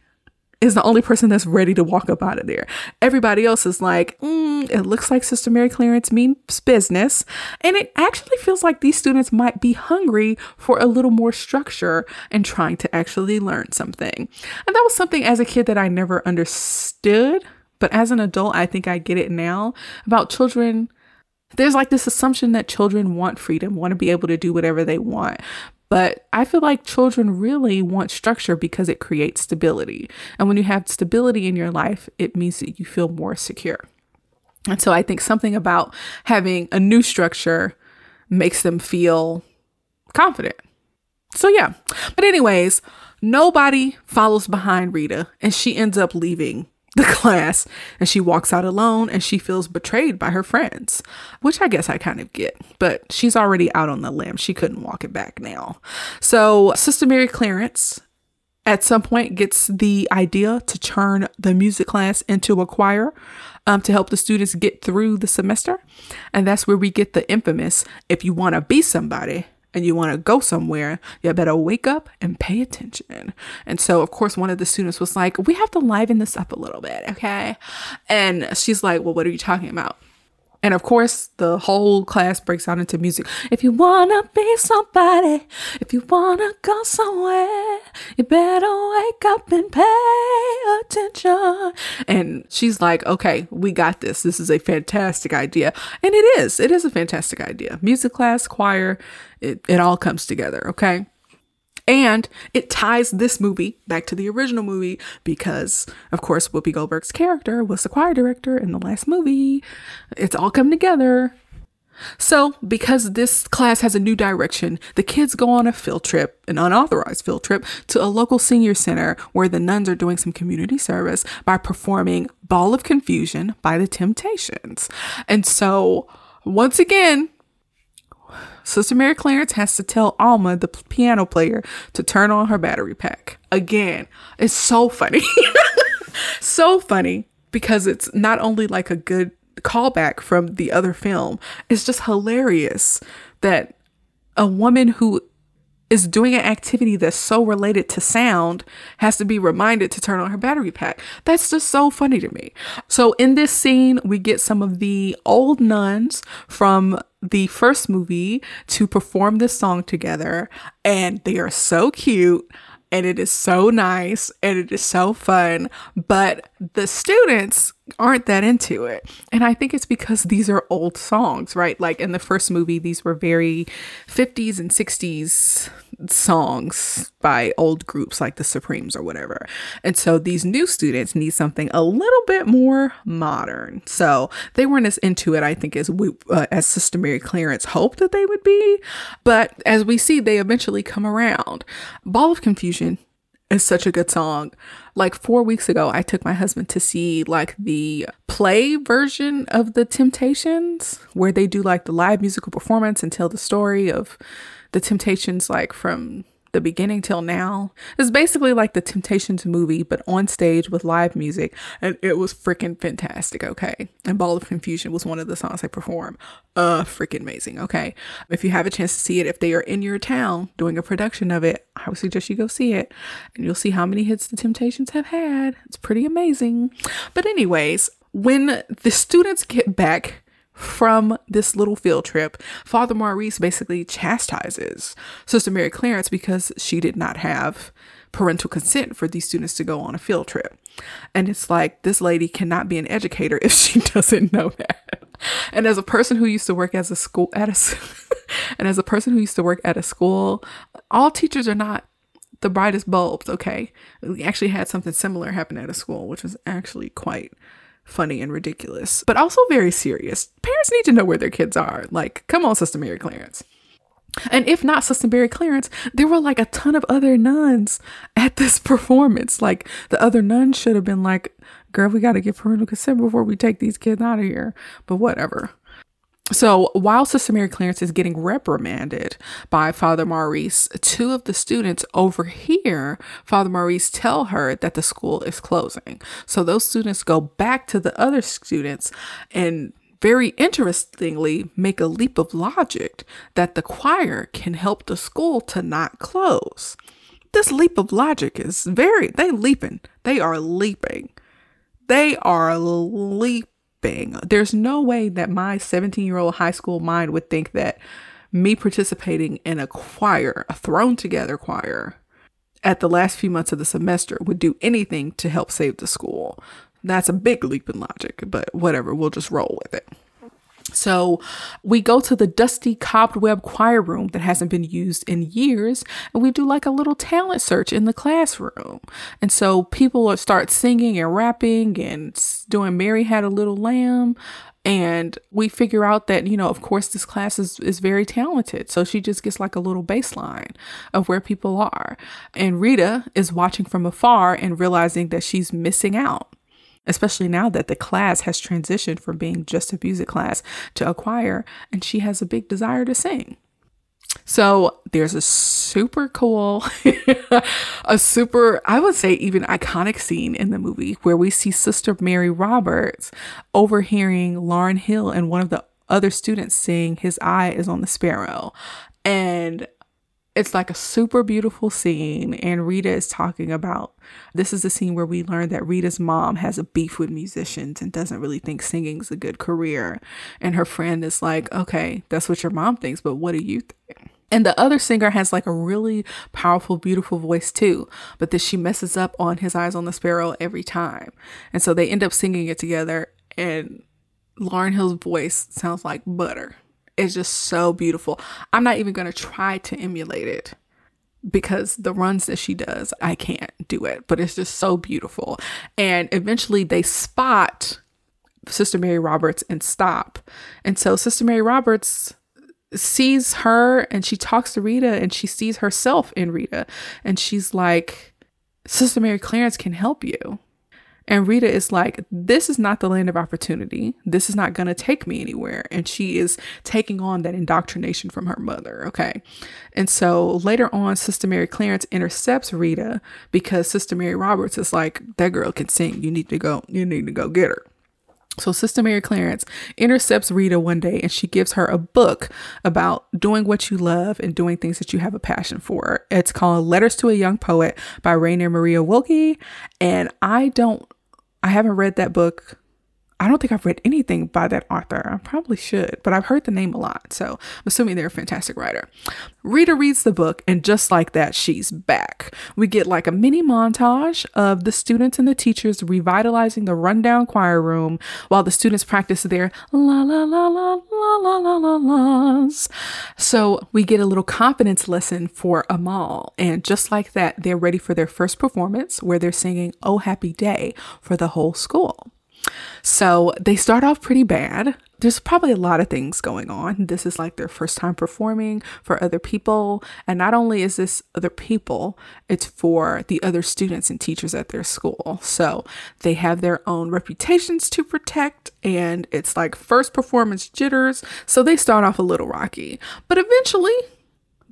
is the only person that's ready to walk up out of there. Everybody else is like, mm, it looks like Sister Mary Clarence means business. And it actually feels like these students might be hungry for a little more structure and trying to actually learn something. And that was something as a kid that I never understood but as an adult, I think I get it now about children. There's like this assumption that children want freedom, want to be able to do whatever they want. But I feel like children really want structure because it creates stability. And when you have stability in your life, it means that you feel more secure. And so I think something about having a new structure makes them feel confident. So, yeah. But, anyways, nobody follows behind Rita and she ends up leaving the class and she walks out alone and she feels betrayed by her friends, which I guess I kind of get, but she's already out on the limb. She couldn't walk it back now. So, Sister Mary Clarence at some point gets the idea to turn the music class into a choir um, to help the students get through the semester. And that's where we get the infamous if you want to be somebody, and you want to go somewhere, you better wake up and pay attention. And so, of course, one of the students was like, We have to liven this up a little bit, okay? And she's like, Well, what are you talking about? And of course, the whole class breaks out into music. If you wanna be somebody, if you wanna go somewhere, you better wake up and pay attention. And she's like, okay, we got this. This is a fantastic idea. And it is. It is a fantastic idea. Music class, choir, it, it all comes together, okay? And it ties this movie back to the original movie because, of course, Whoopi Goldberg's character was the choir director in the last movie. It's all come together. So, because this class has a new direction, the kids go on a field trip, an unauthorized field trip, to a local senior center where the nuns are doing some community service by performing Ball of Confusion by the Temptations. And so, once again, Sister Mary Clarence has to tell Alma, the piano player, to turn on her battery pack. Again, it's so funny. so funny because it's not only like a good callback from the other film, it's just hilarious that a woman who is doing an activity that's so related to sound has to be reminded to turn on her battery pack. That's just so funny to me. So in this scene, we get some of the old nuns from the first movie to perform this song together, and they are so cute and it is so nice and it is so fun. But the students aren't that into it. And I think it's because these are old songs, right? Like in the first movie, these were very 50s and 60s songs by old groups like the Supremes or whatever. And so these new students need something a little bit more modern. So they weren't as into it, I think, as we, uh, as Sister Mary Clarence hoped that they would be. But as we see, they eventually come around. Ball of Confusion is such a good song. Like four weeks ago, I took my husband to see like the play version of the Temptations, where they do like the live musical performance and tell the story of the Temptations, like from the beginning till now. It's basically like the Temptations movie, but on stage with live music. And it was freaking fantastic, okay? And Ball of Confusion was one of the songs they perform. Uh, freaking amazing, okay? If you have a chance to see it, if they are in your town doing a production of it, I would suggest you go see it. And you'll see how many hits the Temptations have had. It's pretty amazing. But, anyways, when the students get back from this little field trip, Father Maurice basically chastises Sister Mary Clarence because she did not have parental consent for these students to go on a field trip. And it's like, this lady cannot be an educator if she doesn't know that. And as a person who used to work as a school at a and as a person who used to work at a school, all teachers are not the brightest bulbs, okay? We actually had something similar happen at a school, which was actually quite funny and ridiculous, but also very serious. Parents need to know where their kids are. Like, come on, Sister Mary Clarence. And if not Sister Mary Clarence, there were like a ton of other nuns at this performance. Like the other nuns should have been like, girl, we got to get parental consent before we take these kids out of here. But whatever. So while Sister Mary Clarence is getting reprimanded by Father Maurice, two of the students overhear Father Maurice tell her that the school is closing. So those students go back to the other students and very interestingly make a leap of logic that the choir can help the school to not close. This leap of logic is very, they leaping. They are leaping. They are leaping there's no way that my 17 year old high school mind would think that me participating in a choir, a thrown together choir, at the last few months of the semester would do anything to help save the school. That's a big leap in logic, but whatever, we'll just roll with it. So we go to the dusty cobweb choir room that hasn't been used in years, and we do like a little talent search in the classroom. And so people start singing and rapping and doing Mary Had a Little Lamb. And we figure out that, you know, of course, this class is, is very talented. So she just gets like a little baseline of where people are. And Rita is watching from afar and realizing that she's missing out especially now that the class has transitioned from being just a music class to a choir, and she has a big desire to sing. So there's a super cool, a super, I would say even iconic scene in the movie where we see Sister Mary Roberts overhearing Lauryn Hill and one of the other students sing His Eye is on the Sparrow. And it's like a super beautiful scene and rita is talking about this is the scene where we learn that rita's mom has a beef with musicians and doesn't really think singing's a good career. And her friend is like okay that's what your mom thinks but what do you think? And the other singer has like a really powerful, beautiful voice too, but that she messes up on His Eyes on the Sparrow every time. And so they end up singing it together, and Lauryn Hill's voice sounds like butter is just so beautiful. I'm not even going to try to emulate it because the runs that she does, I can't do it, but it's just so beautiful. And eventually they spot Sister Mary Roberts and stop. And so Sister Mary Roberts sees her and she talks to Rita and she sees herself in Rita. And she's like, Sister Mary Clarence can help you. And Rita is like, This is not the land of opportunity. This is not going to take me anywhere. And she is taking on that indoctrination from her mother. Okay. And so later on, Sister Mary Clarence intercepts Rita because Sister Mary Roberts is like, That girl can sing. You need to go, you need to go get her. So, Sister Mary Clarence intercepts Rita one day and she gives her a book about doing what you love and doing things that you have a passion for. It's called Letters to a Young Poet by Rainer Maria Rilke. And I don't I haven't read that book. I don't think I've read anything by that author. I probably should, but I've heard the name a lot. So I'm assuming they're a fantastic writer. Rita reads the book, and just like that, she's back. We get like a mini montage of the students and the teachers revitalizing the rundown choir room while the students practice their la la la la la la la la la's. So we get a little confidence lesson for Amal. And just like that, they're ready for their first performance where they're singing Oh Happy Day for the whole school. So they start off pretty bad. there's probably a lot of things going on. This is like their first time performing for other people. And not only is this other people, it's for the other students and teachers at their school. So they have their own reputations to protect. And it's like first performance jitters. So they start off a little rocky. But eventually,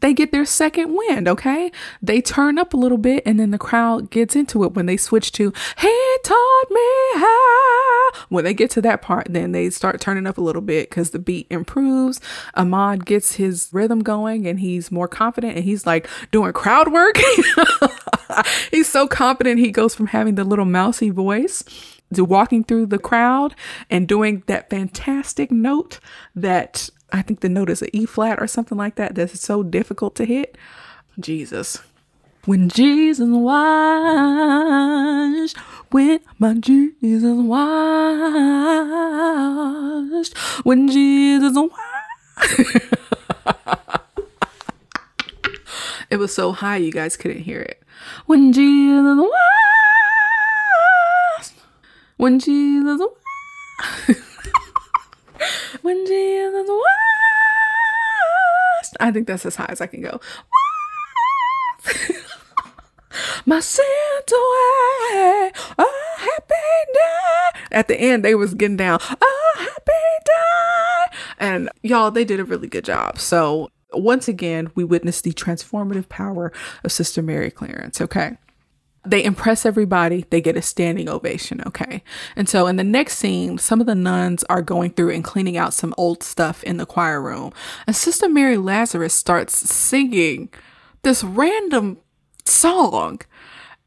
they get their second wind, okay? They turn up a little bit and then the crowd gets into it when they switch to He taught me how. When they get to that part, then they start turning up a little bit because the beat improves. Ahmad gets his rhythm going and he's more confident and he's like doing crowd work. he's so confident he goes from having the little mousy voice to walking through the crowd and doing that fantastic note that I think the note is an E flat or something like that. That's so difficult to hit. Jesus. When Jesus washed, when my Jesus washed, when Jesus washed. it was so high you guys couldn't hear it. When Jesus washed, when Jesus washed. when Jesus was. I think that's as high as I can go. My sins away, happy day. At the end, they was getting down, a happy day. And y'all, they did a really good job. So once again, we witnessed the transformative power of Sister Mary Clarence. Okay. They impress everybody. They get a standing ovation. Okay. And so in the next scene, some of the nuns are going through and cleaning out some old stuff in the choir room. And Sister Mary Lazarus starts singing this random song.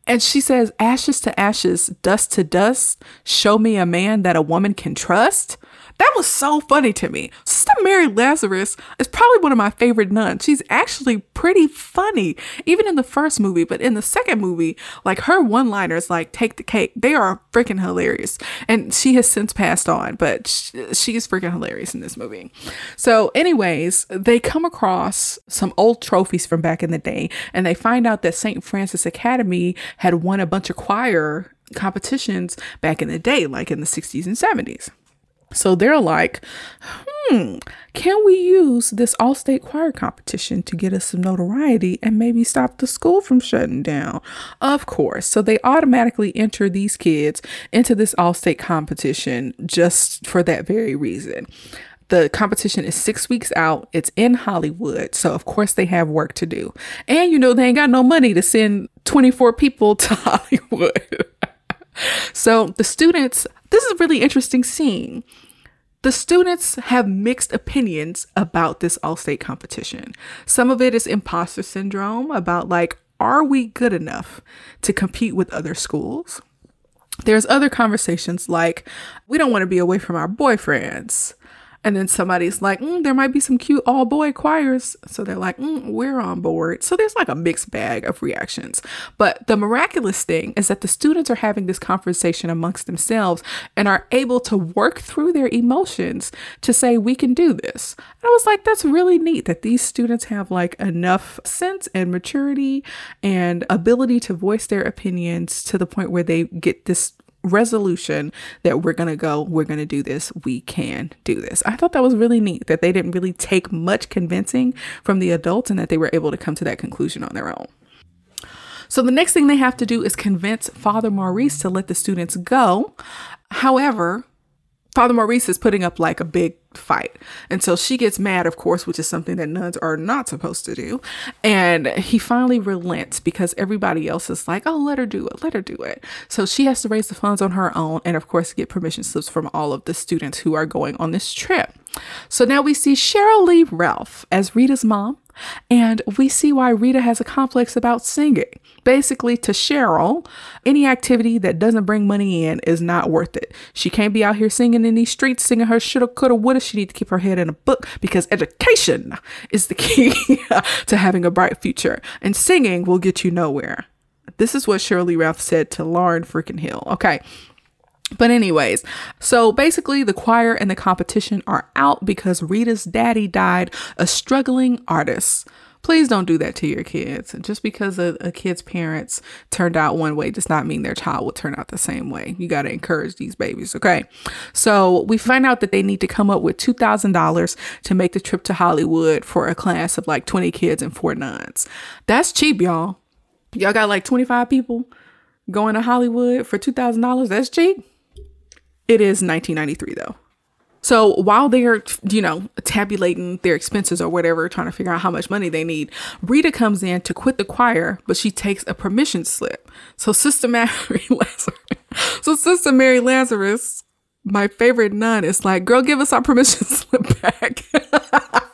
And she says, Ashes to ashes, dust to dust, show me a man that a woman can trust. That was so funny to me. Sister Mary Lazarus is probably one of my favorite nuns. She's actually pretty funny, even in the first movie, but in the second movie, like her one liners, like take the cake, they are freaking hilarious. And she has since passed on, but she is freaking hilarious in this movie. So, anyways, they come across some old trophies from back in the day, and they find out that St. Francis Academy had won a bunch of choir competitions back in the day, like in the 60s and 70s. So they're like, hmm, can we use this all state choir competition to get us some notoriety and maybe stop the school from shutting down? Of course. So they automatically enter these kids into this all state competition just for that very reason. The competition is six weeks out. It's in Hollywood. So, of course, they have work to do. And, you know, they ain't got no money to send 24 people to Hollywood. so, the students, this is a really interesting scene the students have mixed opinions about this all state competition. Some of it is imposter syndrome about, like, are we good enough to compete with other schools? There's other conversations like, we don't want to be away from our boyfriends. And then somebody's like, mm, there might be some cute all boy choirs. So they're like, mm, we're on board. So there's like a mixed bag of reactions. But the miraculous thing is that the students are having this conversation amongst themselves and are able to work through their emotions to say, we can do this. And I was like, that's really neat that these students have like enough sense and maturity and ability to voice their opinions to the point where they get this resolution that we're going to go, we're going to do this, we can do this. I thought that was really neat that they didn't really take much convincing from the adults and that they were able to come to that conclusion on their own. So the next thing they have to do is convince Father Maurice to let the students go. However, Father Maurice is putting up like a big fight. And so she gets mad, of course, which is something that nuns are not supposed to do. And he finally relents because everybody else is like, oh, let her do it, let her do it. So she has to raise the funds on her own and, of course, get permission slips from all of the students who are going on this trip. So now we see Sheryl Lee Ralph as Rita's mom. And we see why Rita has a complex about singing. Basically, to Sheryl, any activity that doesn't bring money in is not worth it. She can't be out here singing in these streets, singing her shoulda, coulda, woulda. She needs to keep her head in a book because education is the key to having a bright future. And singing will get you nowhere. This is what Sheryl Lee Ralph said to Lauryn freaking Hill. Okay. But, anyways, so basically, the choir and the competition are out because Rita's daddy died a struggling artist. Please don't do that to your kids. Just because a, a kid's parents turned out one way does not mean their child will turn out the same way. You got to encourage these babies, okay? So we find out that they need to come up with $2,000 to make the trip to Hollywood for a class of like 20 kids and four nuns. That's cheap, y'all. Y'all got like 25 people going to Hollywood for $2,000. That's cheap. It is 1993 though. So while they're, you know, tabulating their expenses or whatever, trying to figure out how much money they need, Rita comes in to quit the choir, but she takes a permission slip. So Sister Mary Lazarus, so Sister Mary Lazarus, my favorite nun, is like, girl, give us our permission slip back.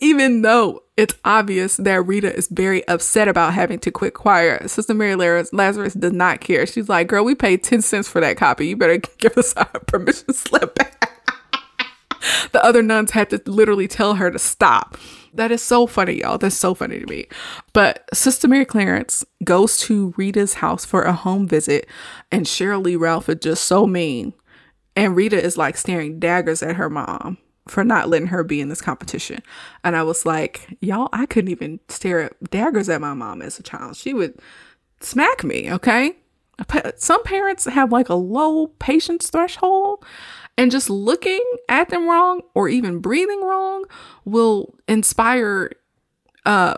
Even though it's obvious that Rita is very upset about having to quit choir, Sister Mary Lazarus does not care. She's like, girl, we paid 10 cents for that copy. You better give us our permission slip the other nuns had to literally tell her to stop. That is so funny, y'all. That's so funny to me. But Sister Mary Clarence goes to Rita's house for a home visit, and Sheryl Lee Ralph is just so mean. And Rita is like staring daggers at her mom for not letting her be in this competition. And I was like, y'all, I couldn't even stare at daggers at my mom as a child. She would smack me, okay? Some parents have like a low patience threshold. And just looking at them wrong or even breathing wrong will inspire uh,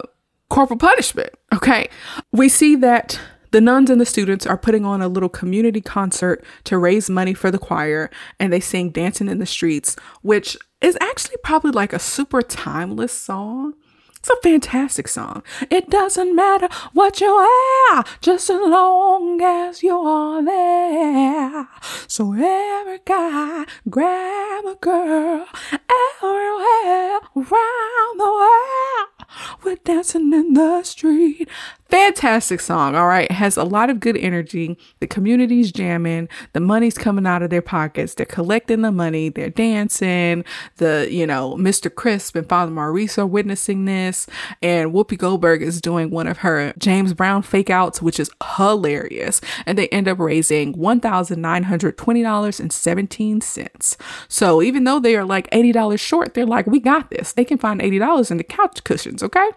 corporal punishment. Okay. We see that the nuns and the students are putting on a little community concert to raise money for the choir, and they sing Dancing in the Streets, which is actually probably like a super timeless song. It's a fantastic song. It doesn't matter what you are, just as long as you are there. So every guy grab a girl everywhere around the world. We're dancing in the street. Fantastic song, all right. Has a lot of good energy. The community's jamming. The money's coming out of their pockets. They're collecting the money. They're dancing. The, you know, Mr. Crisp and Father Maurice are witnessing this. And Whoopi Goldberg is doing one of her James Brown fake outs, which is hilarious. And they end up raising $1,920.17. So even though they are like $80 short, they're like, we got this. They can find $80 in the couch cushions, okay?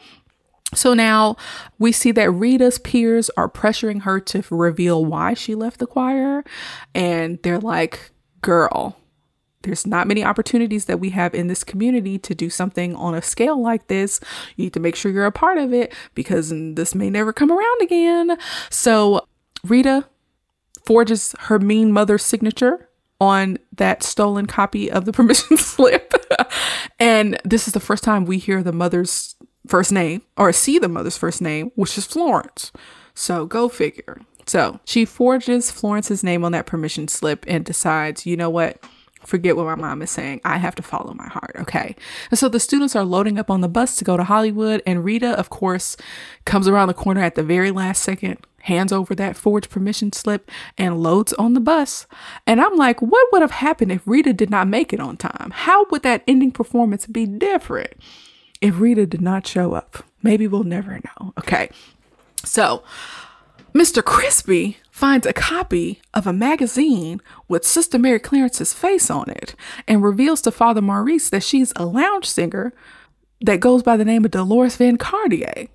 So now we see that Rita's peers are pressuring her to reveal why she left the choir. And they're like, girl, there's not many opportunities that we have in this community to do something on a scale like this. You need to make sure you're a part of it because this may never come around again. So Rita forges her mean mother's signature on that stolen copy of the permission slip. and this is the first time we hear the mother's first name or see the mother's first name, which is Florence. So go figure. So she forges Florence's name on that permission slip and decides, you know what? Forget what my mom is saying. I have to follow my heart. Okay. And so the students are loading up on the bus to go to Hollywood. And Rita, of course, comes around the corner at the very last second, hands over that forged permission slip, and loads on the bus. And I'm like, what would have happened if Rita did not make it on time? How would that ending performance be different? If Rita did not show up. Maybe we'll never know. Okay. So, Mr. Crispy finds a copy of a magazine with Sister Mary Clarence's face on it and reveals to Father Maurice that she's a lounge singer that goes by the name of Dolores Van Cartier.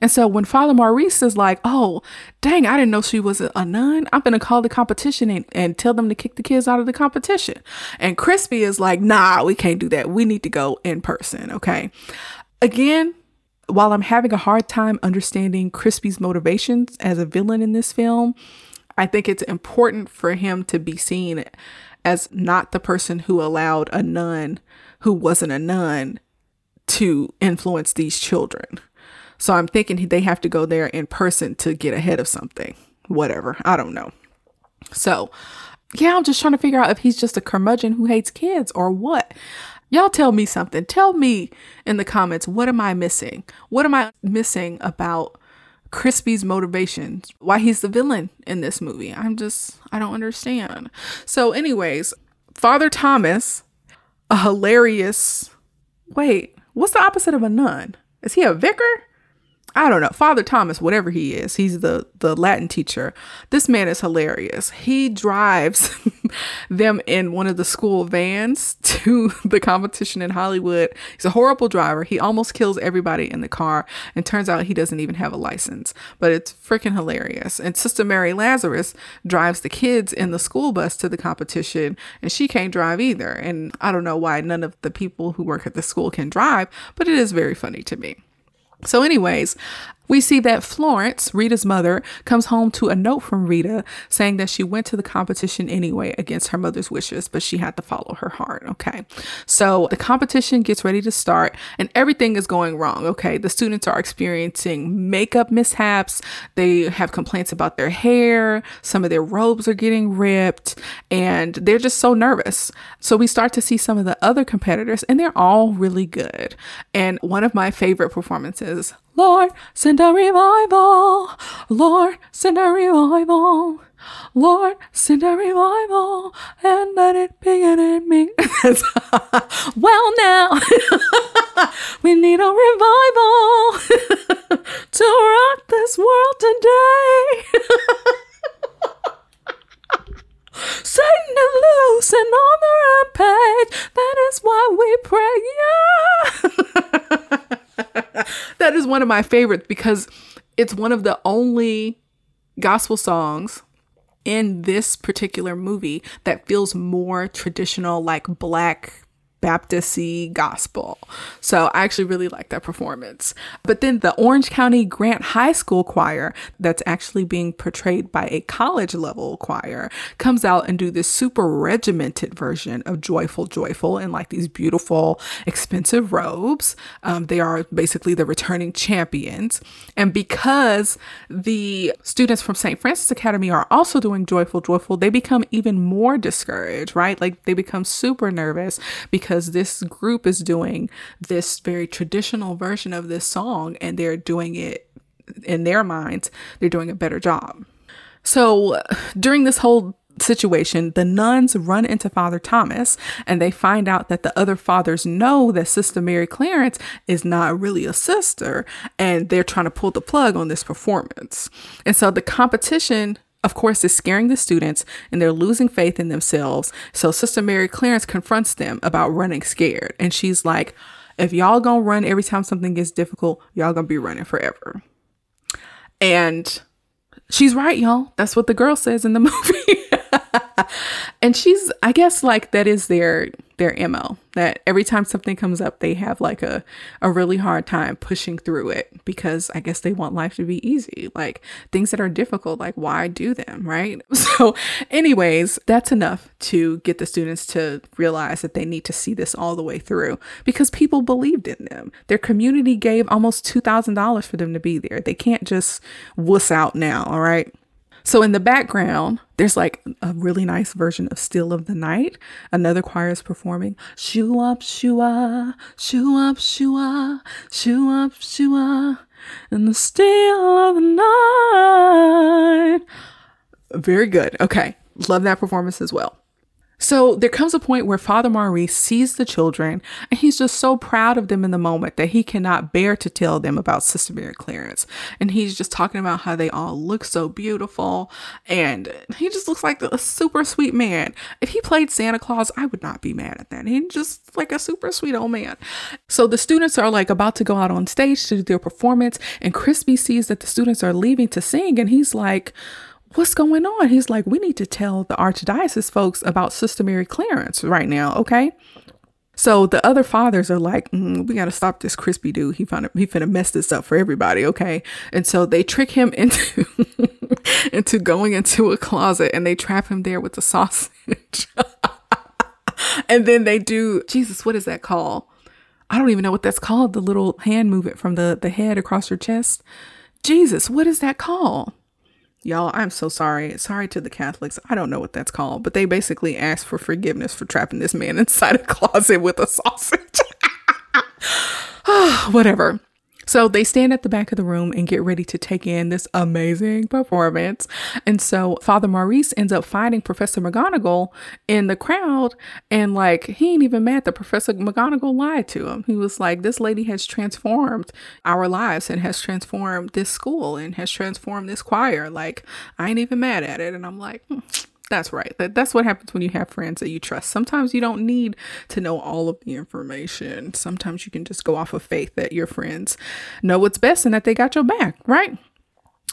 And so when Father Maurice is like, oh, dang, I didn't know she was a nun. I'm going to call the competition and, and tell them to kick the kids out of the competition. And Crispy is like, nah, we can't do that. We need to go in person. Okay. Again, while I'm having a hard time understanding Crispy's motivations as a villain in this film, I think it's important for him to be seen as not the person who allowed a nun who wasn't a nun to influence these children. So I'm thinking they have to go there in person to get ahead of something. Whatever. I don't know. So, yeah, I'm just trying to figure out if he's just a curmudgeon who hates kids or what. Y'all tell me something. Tell me in the comments what am I missing? What am I missing about Crispy's motivations? Why he's the villain in this movie? I'm just I don't understand. So anyways, Father Thomas, a hilarious Wait, what's the opposite of a nun? Is he a vicar? I don't know, Father Thomas, whatever he is, he's the the Latin teacher. This man is hilarious. He drives them in one of the school vans to the competition in Hollywood. He's a horrible driver. He almost kills everybody in the car and turns out he doesn't even have a license. But it's freaking hilarious. And Sister Mary Lazarus drives the kids in the school bus to the competition and she can't drive either. And I don't know why none of the people who work at the school can drive, but it is very funny to me. So, anyways, we see that Florence, Rita's mother, comes home to a note from Rita saying that she went to the competition anyway against her mother's wishes, but she had to follow her heart. Okay. So the competition gets ready to start and everything is going wrong. Okay. The students are experiencing makeup mishaps. They have complaints about their hair. Some of their robes are getting ripped and they're just so nervous. So we start to see some of the other competitors and they're all really good. And one of my favorite performances Lord, send a revival. Lord, send a revival. Lord, send a revival and let it begin in me. well, now we need a revival to rock this world today. Satan is loose and on the rampage. That is why we pray. Yeah. that is one of my favorites because it's one of the only gospel songs in this particular movie that feels more traditional, like black Baptisty gospel. So I actually really like that performance. But then the Orange County Grant High School choir, that's actually being portrayed by a college level choir, comes out and do this super regimented version of Joyful Joyful in like these beautiful, expensive robes. Um, they are basically the returning champions. And because the students from St. Francis Academy are also doing Joyful Joyful, they become even more discouraged, right? Like they become super nervous because because this group is doing this very traditional version of this song and they're doing it in their minds, they're doing a better job. So during this whole situation, the nuns run into Father Thomas and they find out that the other fathers know that Sister Mary Clarence is not really a sister and they're trying to pull the plug on this performance. And so the competition of course, it's scaring the students and they're losing faith in themselves. So Sister Mary Clarence confronts them about running scared. And she's like, if y'all gonna run every time something gets difficult, y'all gonna be running forever. And she's right, y'all. That's what the girl says in the movie. and she's, I guess, like that is their their MO that every time something comes up, they have like a, a really hard time pushing through it because I guess they want life to be easy. Like things that are difficult, like why do them, right? So, anyways, that's enough to get the students to realize that they need to see this all the way through because people believed in them. Their community gave almost $2,000 for them to be there. They can't just wuss out now, all right? So in the background, there's like a really nice version of Still of the Night. Another choir is performing Shoo up, shoo ah, shoo up, shoo ah, shoo up, shoo ah, in the still of the night. Very good. Okay. Love that performance as well. So there comes a point where Father Maurice sees the children and he's just so proud of them in the moment that he cannot bear to tell them about Sister Mary Clarence. And he's just talking about how they all look so beautiful and he just looks like a super sweet man. If he played Santa Claus, I would not be mad at that. He's just like a super sweet old man. So the students are like about to go out on stage to do their performance and Crispy sees that the students are leaving to sing and he's like, what's going on? He's like, we need to tell the archdiocese folks about Sister Mary Clarence right now, okay? So the other fathers are like, mm, we got to stop this crispy dude. He found it, he finna mess this up for everybody, okay? And so they trick him into into going into a closet and they trap him there with the sausage. and then they do Jesus, what is that called? I don't even know what that's called. The little hand movement from the the head across your chest. Jesus, what is that called? Y'all, I'm so sorry. Sorry to the Catholics. I don't know what that's called, but they basically asked for forgiveness for trapping this man inside a closet with a sausage. Whatever. So they stand at the back of the room and get ready to take in this amazing performance. And so Father Maurice ends up finding Professor McGonagall in the crowd. And like, he ain't even mad that Professor McGonagall lied to him. He was like, this lady has transformed our lives and has transformed this school and has transformed this choir. Like, I ain't even mad at it. And I'm like, hmm that's right. That, that's what happens when you have friends that you trust. Sometimes you don't need to know all of the information. Sometimes you can just go off of faith that your friends know what's best and that they got your back, right?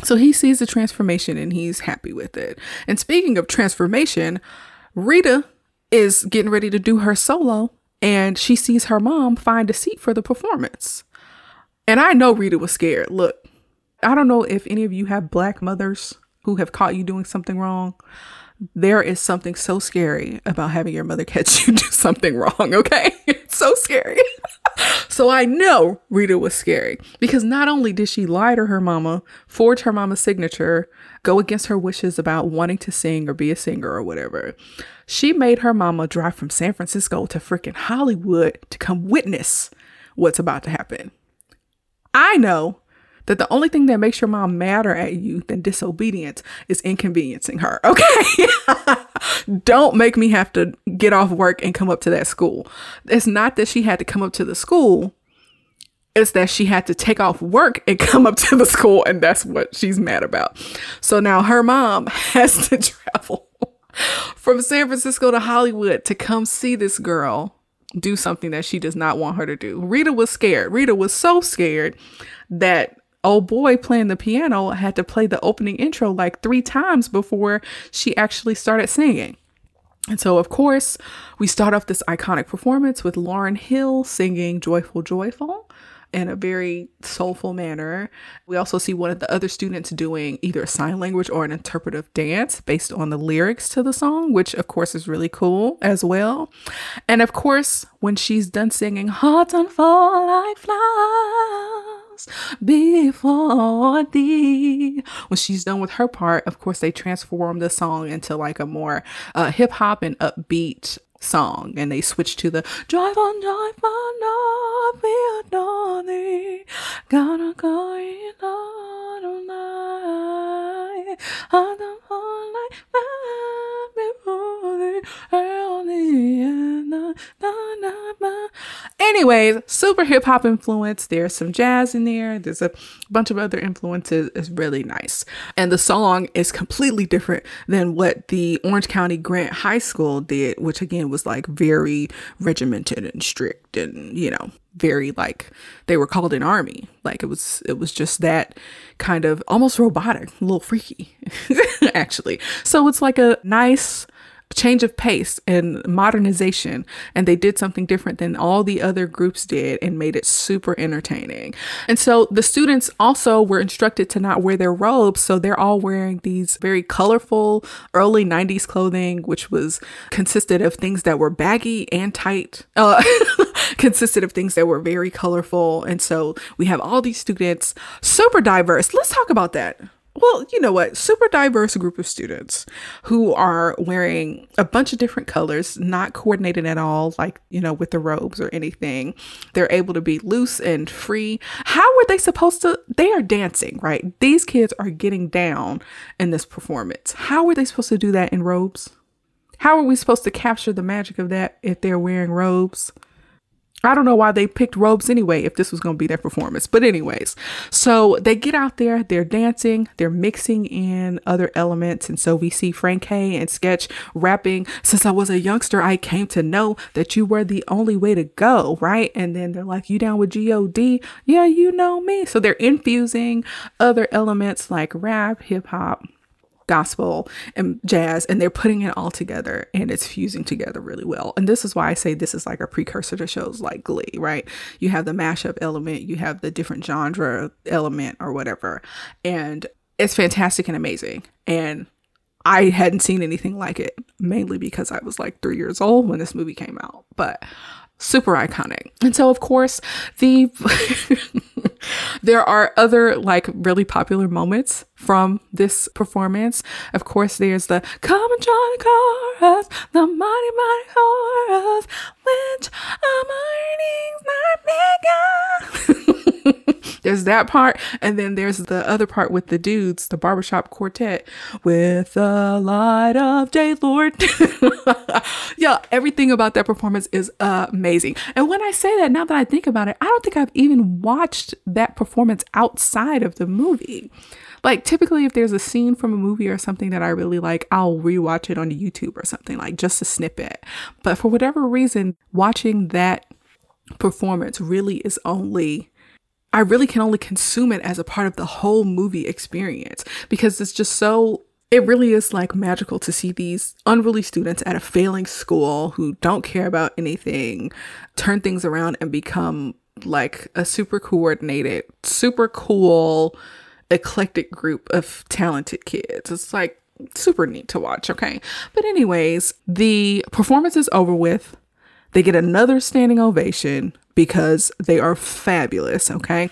So he sees the transformation and he's happy with it. And speaking of transformation, Rita is getting ready to do her solo and she sees her mom find a seat for the performance. And I know Rita was scared. Look, I don't know if any of you have black mothers who have caught you doing something wrong there is something so scary about having your mother catch you do something wrong, okay? It's so scary. so I know Rita was scary because not only did she lie to her mama, forge her mama's signature, go against her wishes about wanting to sing or be a singer or whatever, she made her mama drive from San Francisco to freaking Hollywood to come witness what's about to happen. I know that the only thing that makes your mom madder at you than disobedience is inconveniencing her. Okay. Don't make me have to get off work and come up to that school. It's not that she had to come up to the school. It's that she had to take off work and come up to the school, and that's what she's mad about. So now her mom has to travel from San Francisco to Hollywood to come see this girl do something that she does not want her to do. Rita was scared. Rita was so scared that old boy playing the piano had to play the opening intro like three times before she actually started singing. And so, of course, we start off this iconic performance with Lauryn Hill singing Joyful, Joyful in a very soulful manner. We also see one of the other students doing either a sign language or an interpretive dance based on the lyrics to the song, which of course is really cool as well. And of course, when she's done singing Hearts Unfold Like Before Thee, when she's done with her part, of course, they transform the song into like a more uh, hip hop and upbeat song and they switch to the joyful joyful love we adore thee gotta go in all night on the whole night Anyways, super hip hop influence. There's some jazz in there. There's a bunch of other influences. It's really nice. And the song is completely different than what the Orange County Grant High School did, which again was like very regimented and strict and, you know, very like they were called an army. Like it was it was just that kind of almost robotic, a little freaky actually. So it's like a nice change of pace and modernization and they did something different than all the other groups did and made it super entertaining. And so the students also were instructed to not wear their robes, so they're all wearing these very colorful early 90s clothing which was consisted of things that were baggy and tight. Uh consisted of things that were very colorful and so we have all these students super diverse. Let's talk about that well, you know what? Super diverse group of students who are wearing a bunch of different colors, not coordinated at all, like, you know, with the robes or anything. They're able to be loose and free. How were they supposed to? They are dancing, right? These kids are getting down in this performance. How were they supposed to do that in robes? How are we supposed to capture the magic of that if they're wearing robes? I don't know why they picked robes anyway if this was going to be their performance. But, anyways, so they get out there, they're dancing, they're mixing in other elements. And so we see Frankie and Sketch rapping. Since I was a youngster, I came to know that you were the only way to go, right? And then they're like, You down with G.O.D.? Yeah, you know me. So they're infusing other elements like rap, hip hop, gospel and jazz and they're putting it all together and it's fusing together really well. And this is why i say this is like a precursor to shows like glee right? You have the mashup element you have the different genre element or whatever and it's fantastic and amazing. And i hadn't seen anything like it mainly because i was like three years old when this movie came out but super iconic. And so of course, the there are other like really popular moments from this performance. Of course, there's the come and join the chorus, the mighty mighty chorus, which are my not bigger. There's that part, and then there's the other part with the dudes, the barbershop quartet, with the light of day, Lord. yeah, everything about that performance is amazing. And when I say that, now that I think about it, I don't think I've even watched that performance outside of the movie. Like typically if there's a scene from a movie or something that I really like, I'll rewatch it on YouTube or something like just a snippet. But for whatever reason, watching that performance really is only I really can only consume it as a part of the whole movie experience because it's just so it really is like magical to see these unruly students at a failing school who don't care about anything turn things around and become like a super coordinated, super cool, eclectic group of talented kids. It's like super neat to watch, okay? But, anyways, the performance is over with. They get another standing ovation because they are fabulous, okay?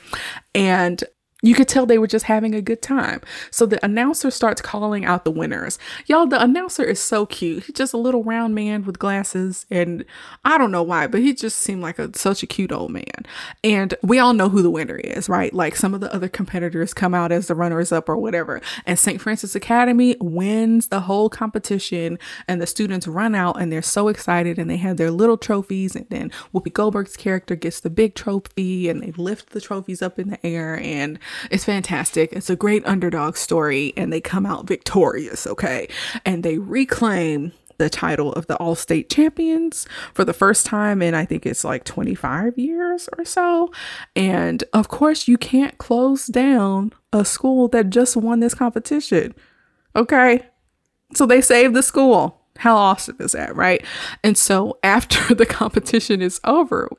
And you could tell they were just having a good time. So the announcer starts calling out the winners. Y'all, the announcer is so cute. He's just a little round man with glasses. And I don't know why, but he just seemed like a, such a cute old man. And we all know who the winner is, right? Like some of the other competitors come out as the runners up or whatever. And St. Francis Academy wins the whole competition. And the students run out and they're so excited and they have their little trophies. And then Whoopi Goldberg's character gets the big trophy and they lift the trophies up in the air. And it's fantastic. It's a great underdog story, and they come out victorious, okay? And they reclaim the title of the All State Champions for the first time in I think it's like 25 years or so. And of course, you can't close down a school that just won this competition. Okay? So they saved the school. How awesome is that, right? And so after the competition is over,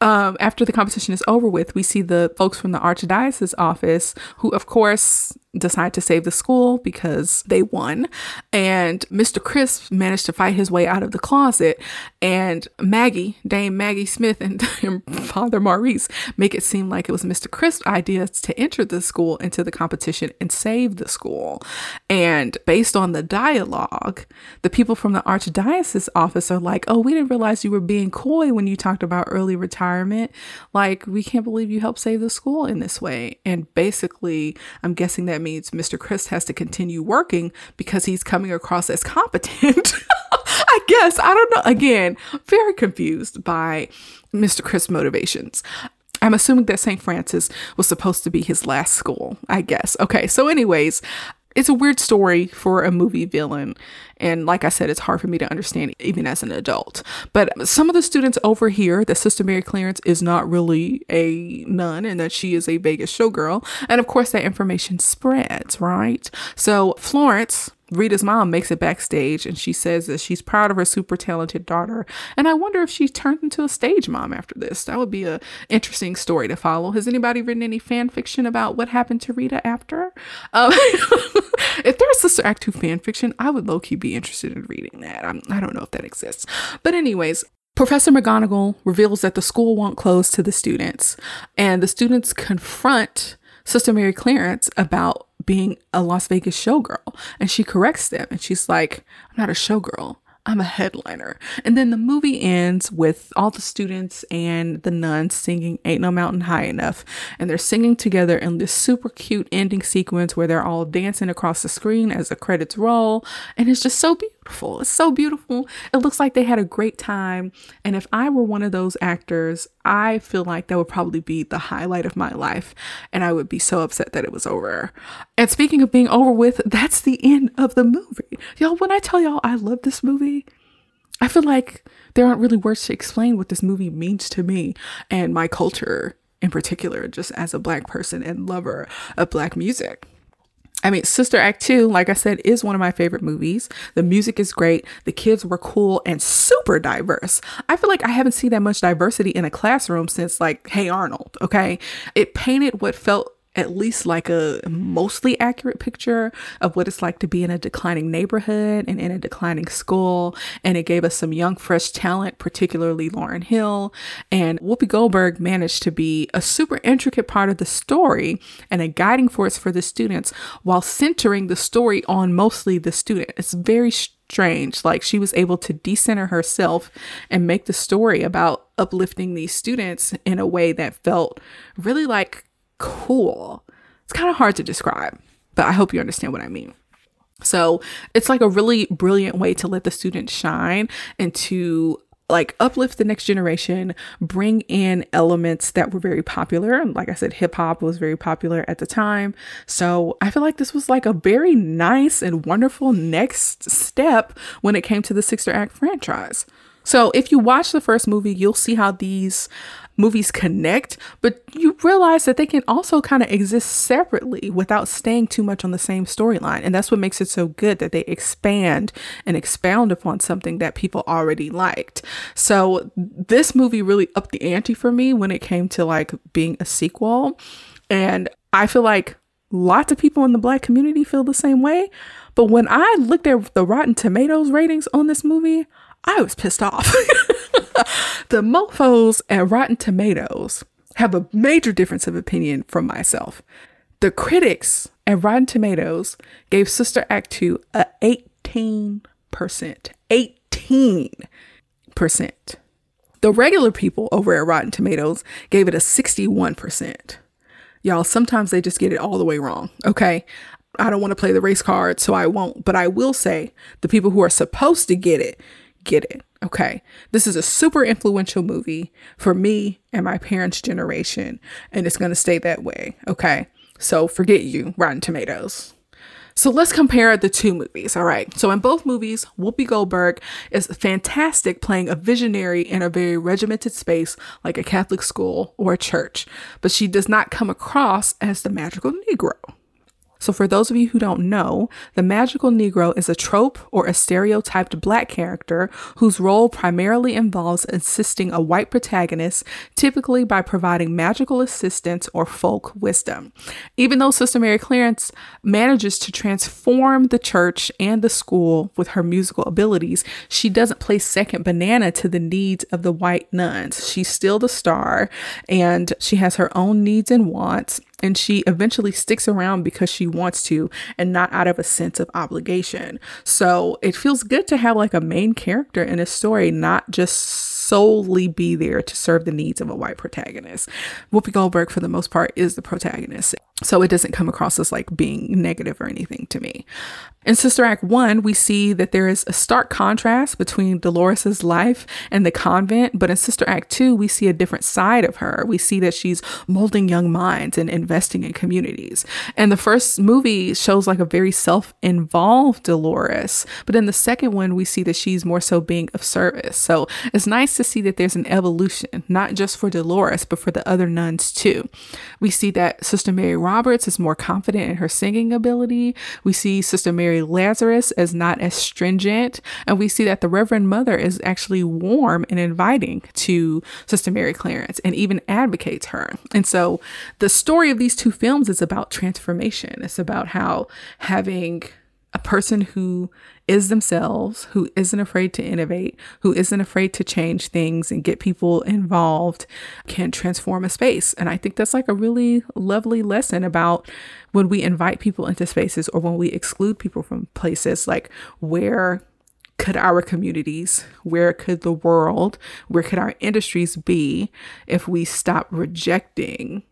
um, after the competition is over with, we see the folks from the Archdiocese office, who, of course, decide to save the school because they won. And Mr. Crisp managed to fight his way out of the closet. And Maggie, Dame Maggie Smith, and, Father Maurice make it seem like it was Mr. Crisp's idea to enter the school into the competition and save the school. And based on the dialogue, the people from the Archdiocese office are like, oh, we didn't realize you were being coy when you talked about early retirement. Like, we can't believe you helped save the school in this way. And basically, I'm guessing that means Mr. Crisp has to continue working because he's coming across as competent. I guess. I don't know. Again, very confused by Mr. Crisp's motivations. I'm assuming that St. Francis was supposed to be his last school, I guess. Okay, so, anyways, it's a weird story for a movie villain. And like I said, it's hard for me to understand even as an adult. But some of the students over here that Sister Mary Clarence is not really a nun and that she is a Vegas showgirl. And of course, that information spreads, right? So Florence Rita's mom makes it backstage and she says that she's proud of her super talented daughter. And I wonder if she turned into a stage mom after this. That would be an interesting story to follow. Has anybody written any fan fiction about what happened to Rita after? Um, if there's Sister Act 2 fan fiction, I would low key be interested in reading that. I'm, I don't know if that exists. But, anyways, Professor McGonagall reveals that the school won't close to the students, and the students confront Sister Mary Clarence about being a Las Vegas showgirl. And she corrects them and she's like, I'm not a showgirl. I'm a headliner. And then the movie ends with all the students and the nuns singing Ain't No Mountain High Enough. And they're singing together in this super cute ending sequence where they're all dancing across the screen as the credits roll. And it's just so beautiful. It's so beautiful. It looks like they had a great time. And if I were one of those actors, I feel like that would probably be the highlight of my life. And I would be so upset that it was over. And speaking of being over with, that's the end of the movie. Y'all, when I tell y'all I love this movie, I feel like there aren't really words to explain what this movie means to me and my culture in particular, just as a black person and lover of black music. I mean, Sister Act 2, like I said, is one of my favorite movies. The music is great. The kids were cool and super diverse. I feel like I haven't seen that much diversity in a classroom since, like, Hey Arnold, okay? It painted what felt at least like a mostly accurate picture of what it's like to be in a declining neighborhood and in a declining school. And it gave us some young, fresh talent, particularly Lauryn Hill. And Whoopi Goldberg managed to be a super intricate part of the story and a guiding force for the students while centering the story on mostly the student. It's very strange. Like she was able to decenter herself and make the story about uplifting these students in a way that felt really like cool. It's kind of hard to describe, but I hope you understand what I mean. So it's like a really brilliant way to let the students shine and to like uplift the next generation, bring in elements that were very popular. Like I said, hip hop was very popular at the time. So I feel like this was like a very nice and wonderful next step when it came to the Sister Act franchise. So if you watch the first movie, you'll see how these movies connect, but you realize that they can also kind of exist separately without staying too much on the same storyline. And that's what makes it so good that they expand and expound upon something that people already liked. So this movie really upped the ante for me when it came to like being a sequel. And I feel like lots of people in the black community feel the same way. But when I looked at the Rotten Tomatoes ratings on this movie, I was pissed off. the mofos at Rotten Tomatoes have a major difference of opinion from myself. The critics at Rotten Tomatoes gave Sister Act 2 a 18%. 18%. The regular people over at Rotten Tomatoes gave it a 61%. Y'all, sometimes they just get it all the way wrong, okay? I don't want to play the race card, so I won't. But I will say the people who are supposed to get it get it. Okay. This is a super influential movie for me and my parents' generation, and it's going to stay that way. Okay. So forget you, Rotten Tomatoes. So let's compare the two movies. All right. So in both movies, Whoopi Goldberg is fantastic playing a visionary in a very regimented space like a Catholic school or a church, but she does not come across as the magical Negro. So, for those of you who don't know, the magical Negro is a trope or a stereotyped black character whose role primarily involves assisting a white protagonist, typically by providing magical assistance or folk wisdom. Even though Sister Mary Clarence manages to transform the church and the school with her musical abilities, she doesn't play second banana to the needs of the white nuns. She's still the star and she has her own needs and wants and she eventually sticks around because she wants to and not out of a sense of obligation. So it feels good to have like a main character in a story, not just solely be there to serve the needs of a white protagonist. Whoopi Goldberg, for the most part, is the protagonist. So it doesn't come across as like being negative or anything to me. In Sister Act 1, we see that there is a stark contrast between Dolores's life and the convent, but in Sister Act 2, we see a different side of her. We see that she's molding young minds and investing in communities. And the first movie shows like a very self-involved Dolores, but in the second one, we see that she's more so being of service. So it's nice to see that there's an evolution, not just for Dolores, but for the other nuns too. We see that Sister Mary Roberts is more confident in her singing ability. We see Sister Mary Mary Lazarus as not as stringent. And we see that the Reverend Mother is actually warm and inviting to Sister Mary Clarence and even advocates her. And so the story of these two films is about transformation. It's about how having a person who is themselves, who isn't afraid to innovate, who isn't afraid to change things and get people involved, can transform a space. And I think that's like a really lovely lesson about when we invite people into spaces or when we exclude people from places, like where could our communities, where could the world, where could our industries be if we stop rejecting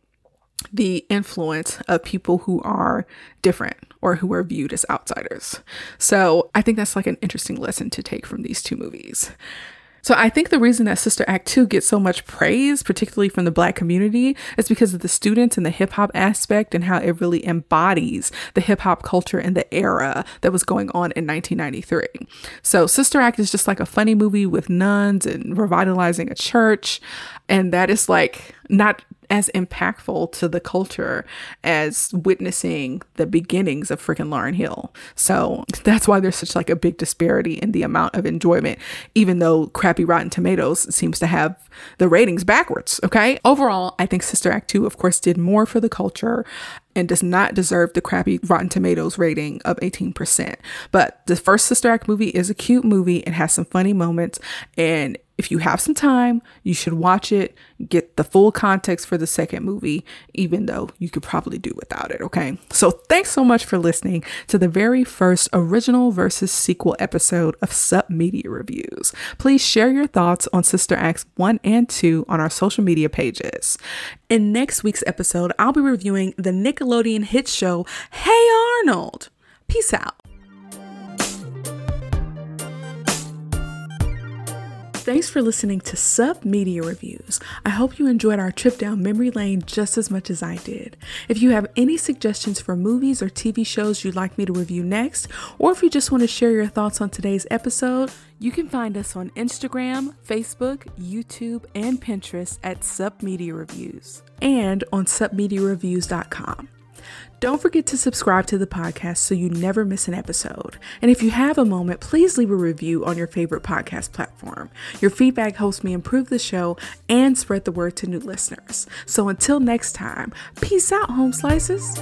the influence of people who are different or who are viewed as outsiders. So I think that's like an interesting lesson to take from these two movies. So I think the reason that Sister Act 2 gets so much praise, particularly from the black community, is because of the students and the hip hop aspect and how it really embodies the hip hop culture and the era that was going on in 1993. So Sister Act is just like a funny movie with nuns and revitalizing a church. And that is like not as impactful to the culture as witnessing the beginnings of freaking Lauryn Hill. So that's why there's such like a big disparity in the amount of enjoyment, even though crappy Rotten Tomatoes seems to have the ratings backwards. Okay. Overall, I think Sister Act 2, of course, did more for the culture and does not deserve the crappy Rotten Tomatoes rating of 18%. But the first Sister Act movie is a cute movie. It has some funny moments and if you have some time, you should watch it, get the full context for the second movie, even though you could probably do without it, okay? So thanks so much for listening to the very first original versus sequel episode of Sup Media Reviews. Please share your thoughts on Sister Acts 1 and 2 on our social media pages. In next week's episode, I'll be reviewing the Nickelodeon hit show Hey Arnold. Peace out. Thanks for listening to Sup Media Reviews. I hope you enjoyed our trip down memory lane just as much as I did. If you have any suggestions for movies or TV shows you'd like me to review next, or if you just want to share your thoughts on today's episode, you can find us on Instagram, Facebook, YouTube, and Pinterest at Sup Media Reviews and on supmediareviews.com. Don't forget to subscribe to the podcast so you never miss an episode. And if you have a moment, please leave a review on your favorite podcast platform. Your feedback helps me improve the show and spread the word to new listeners. So until next time, peace out, home slices.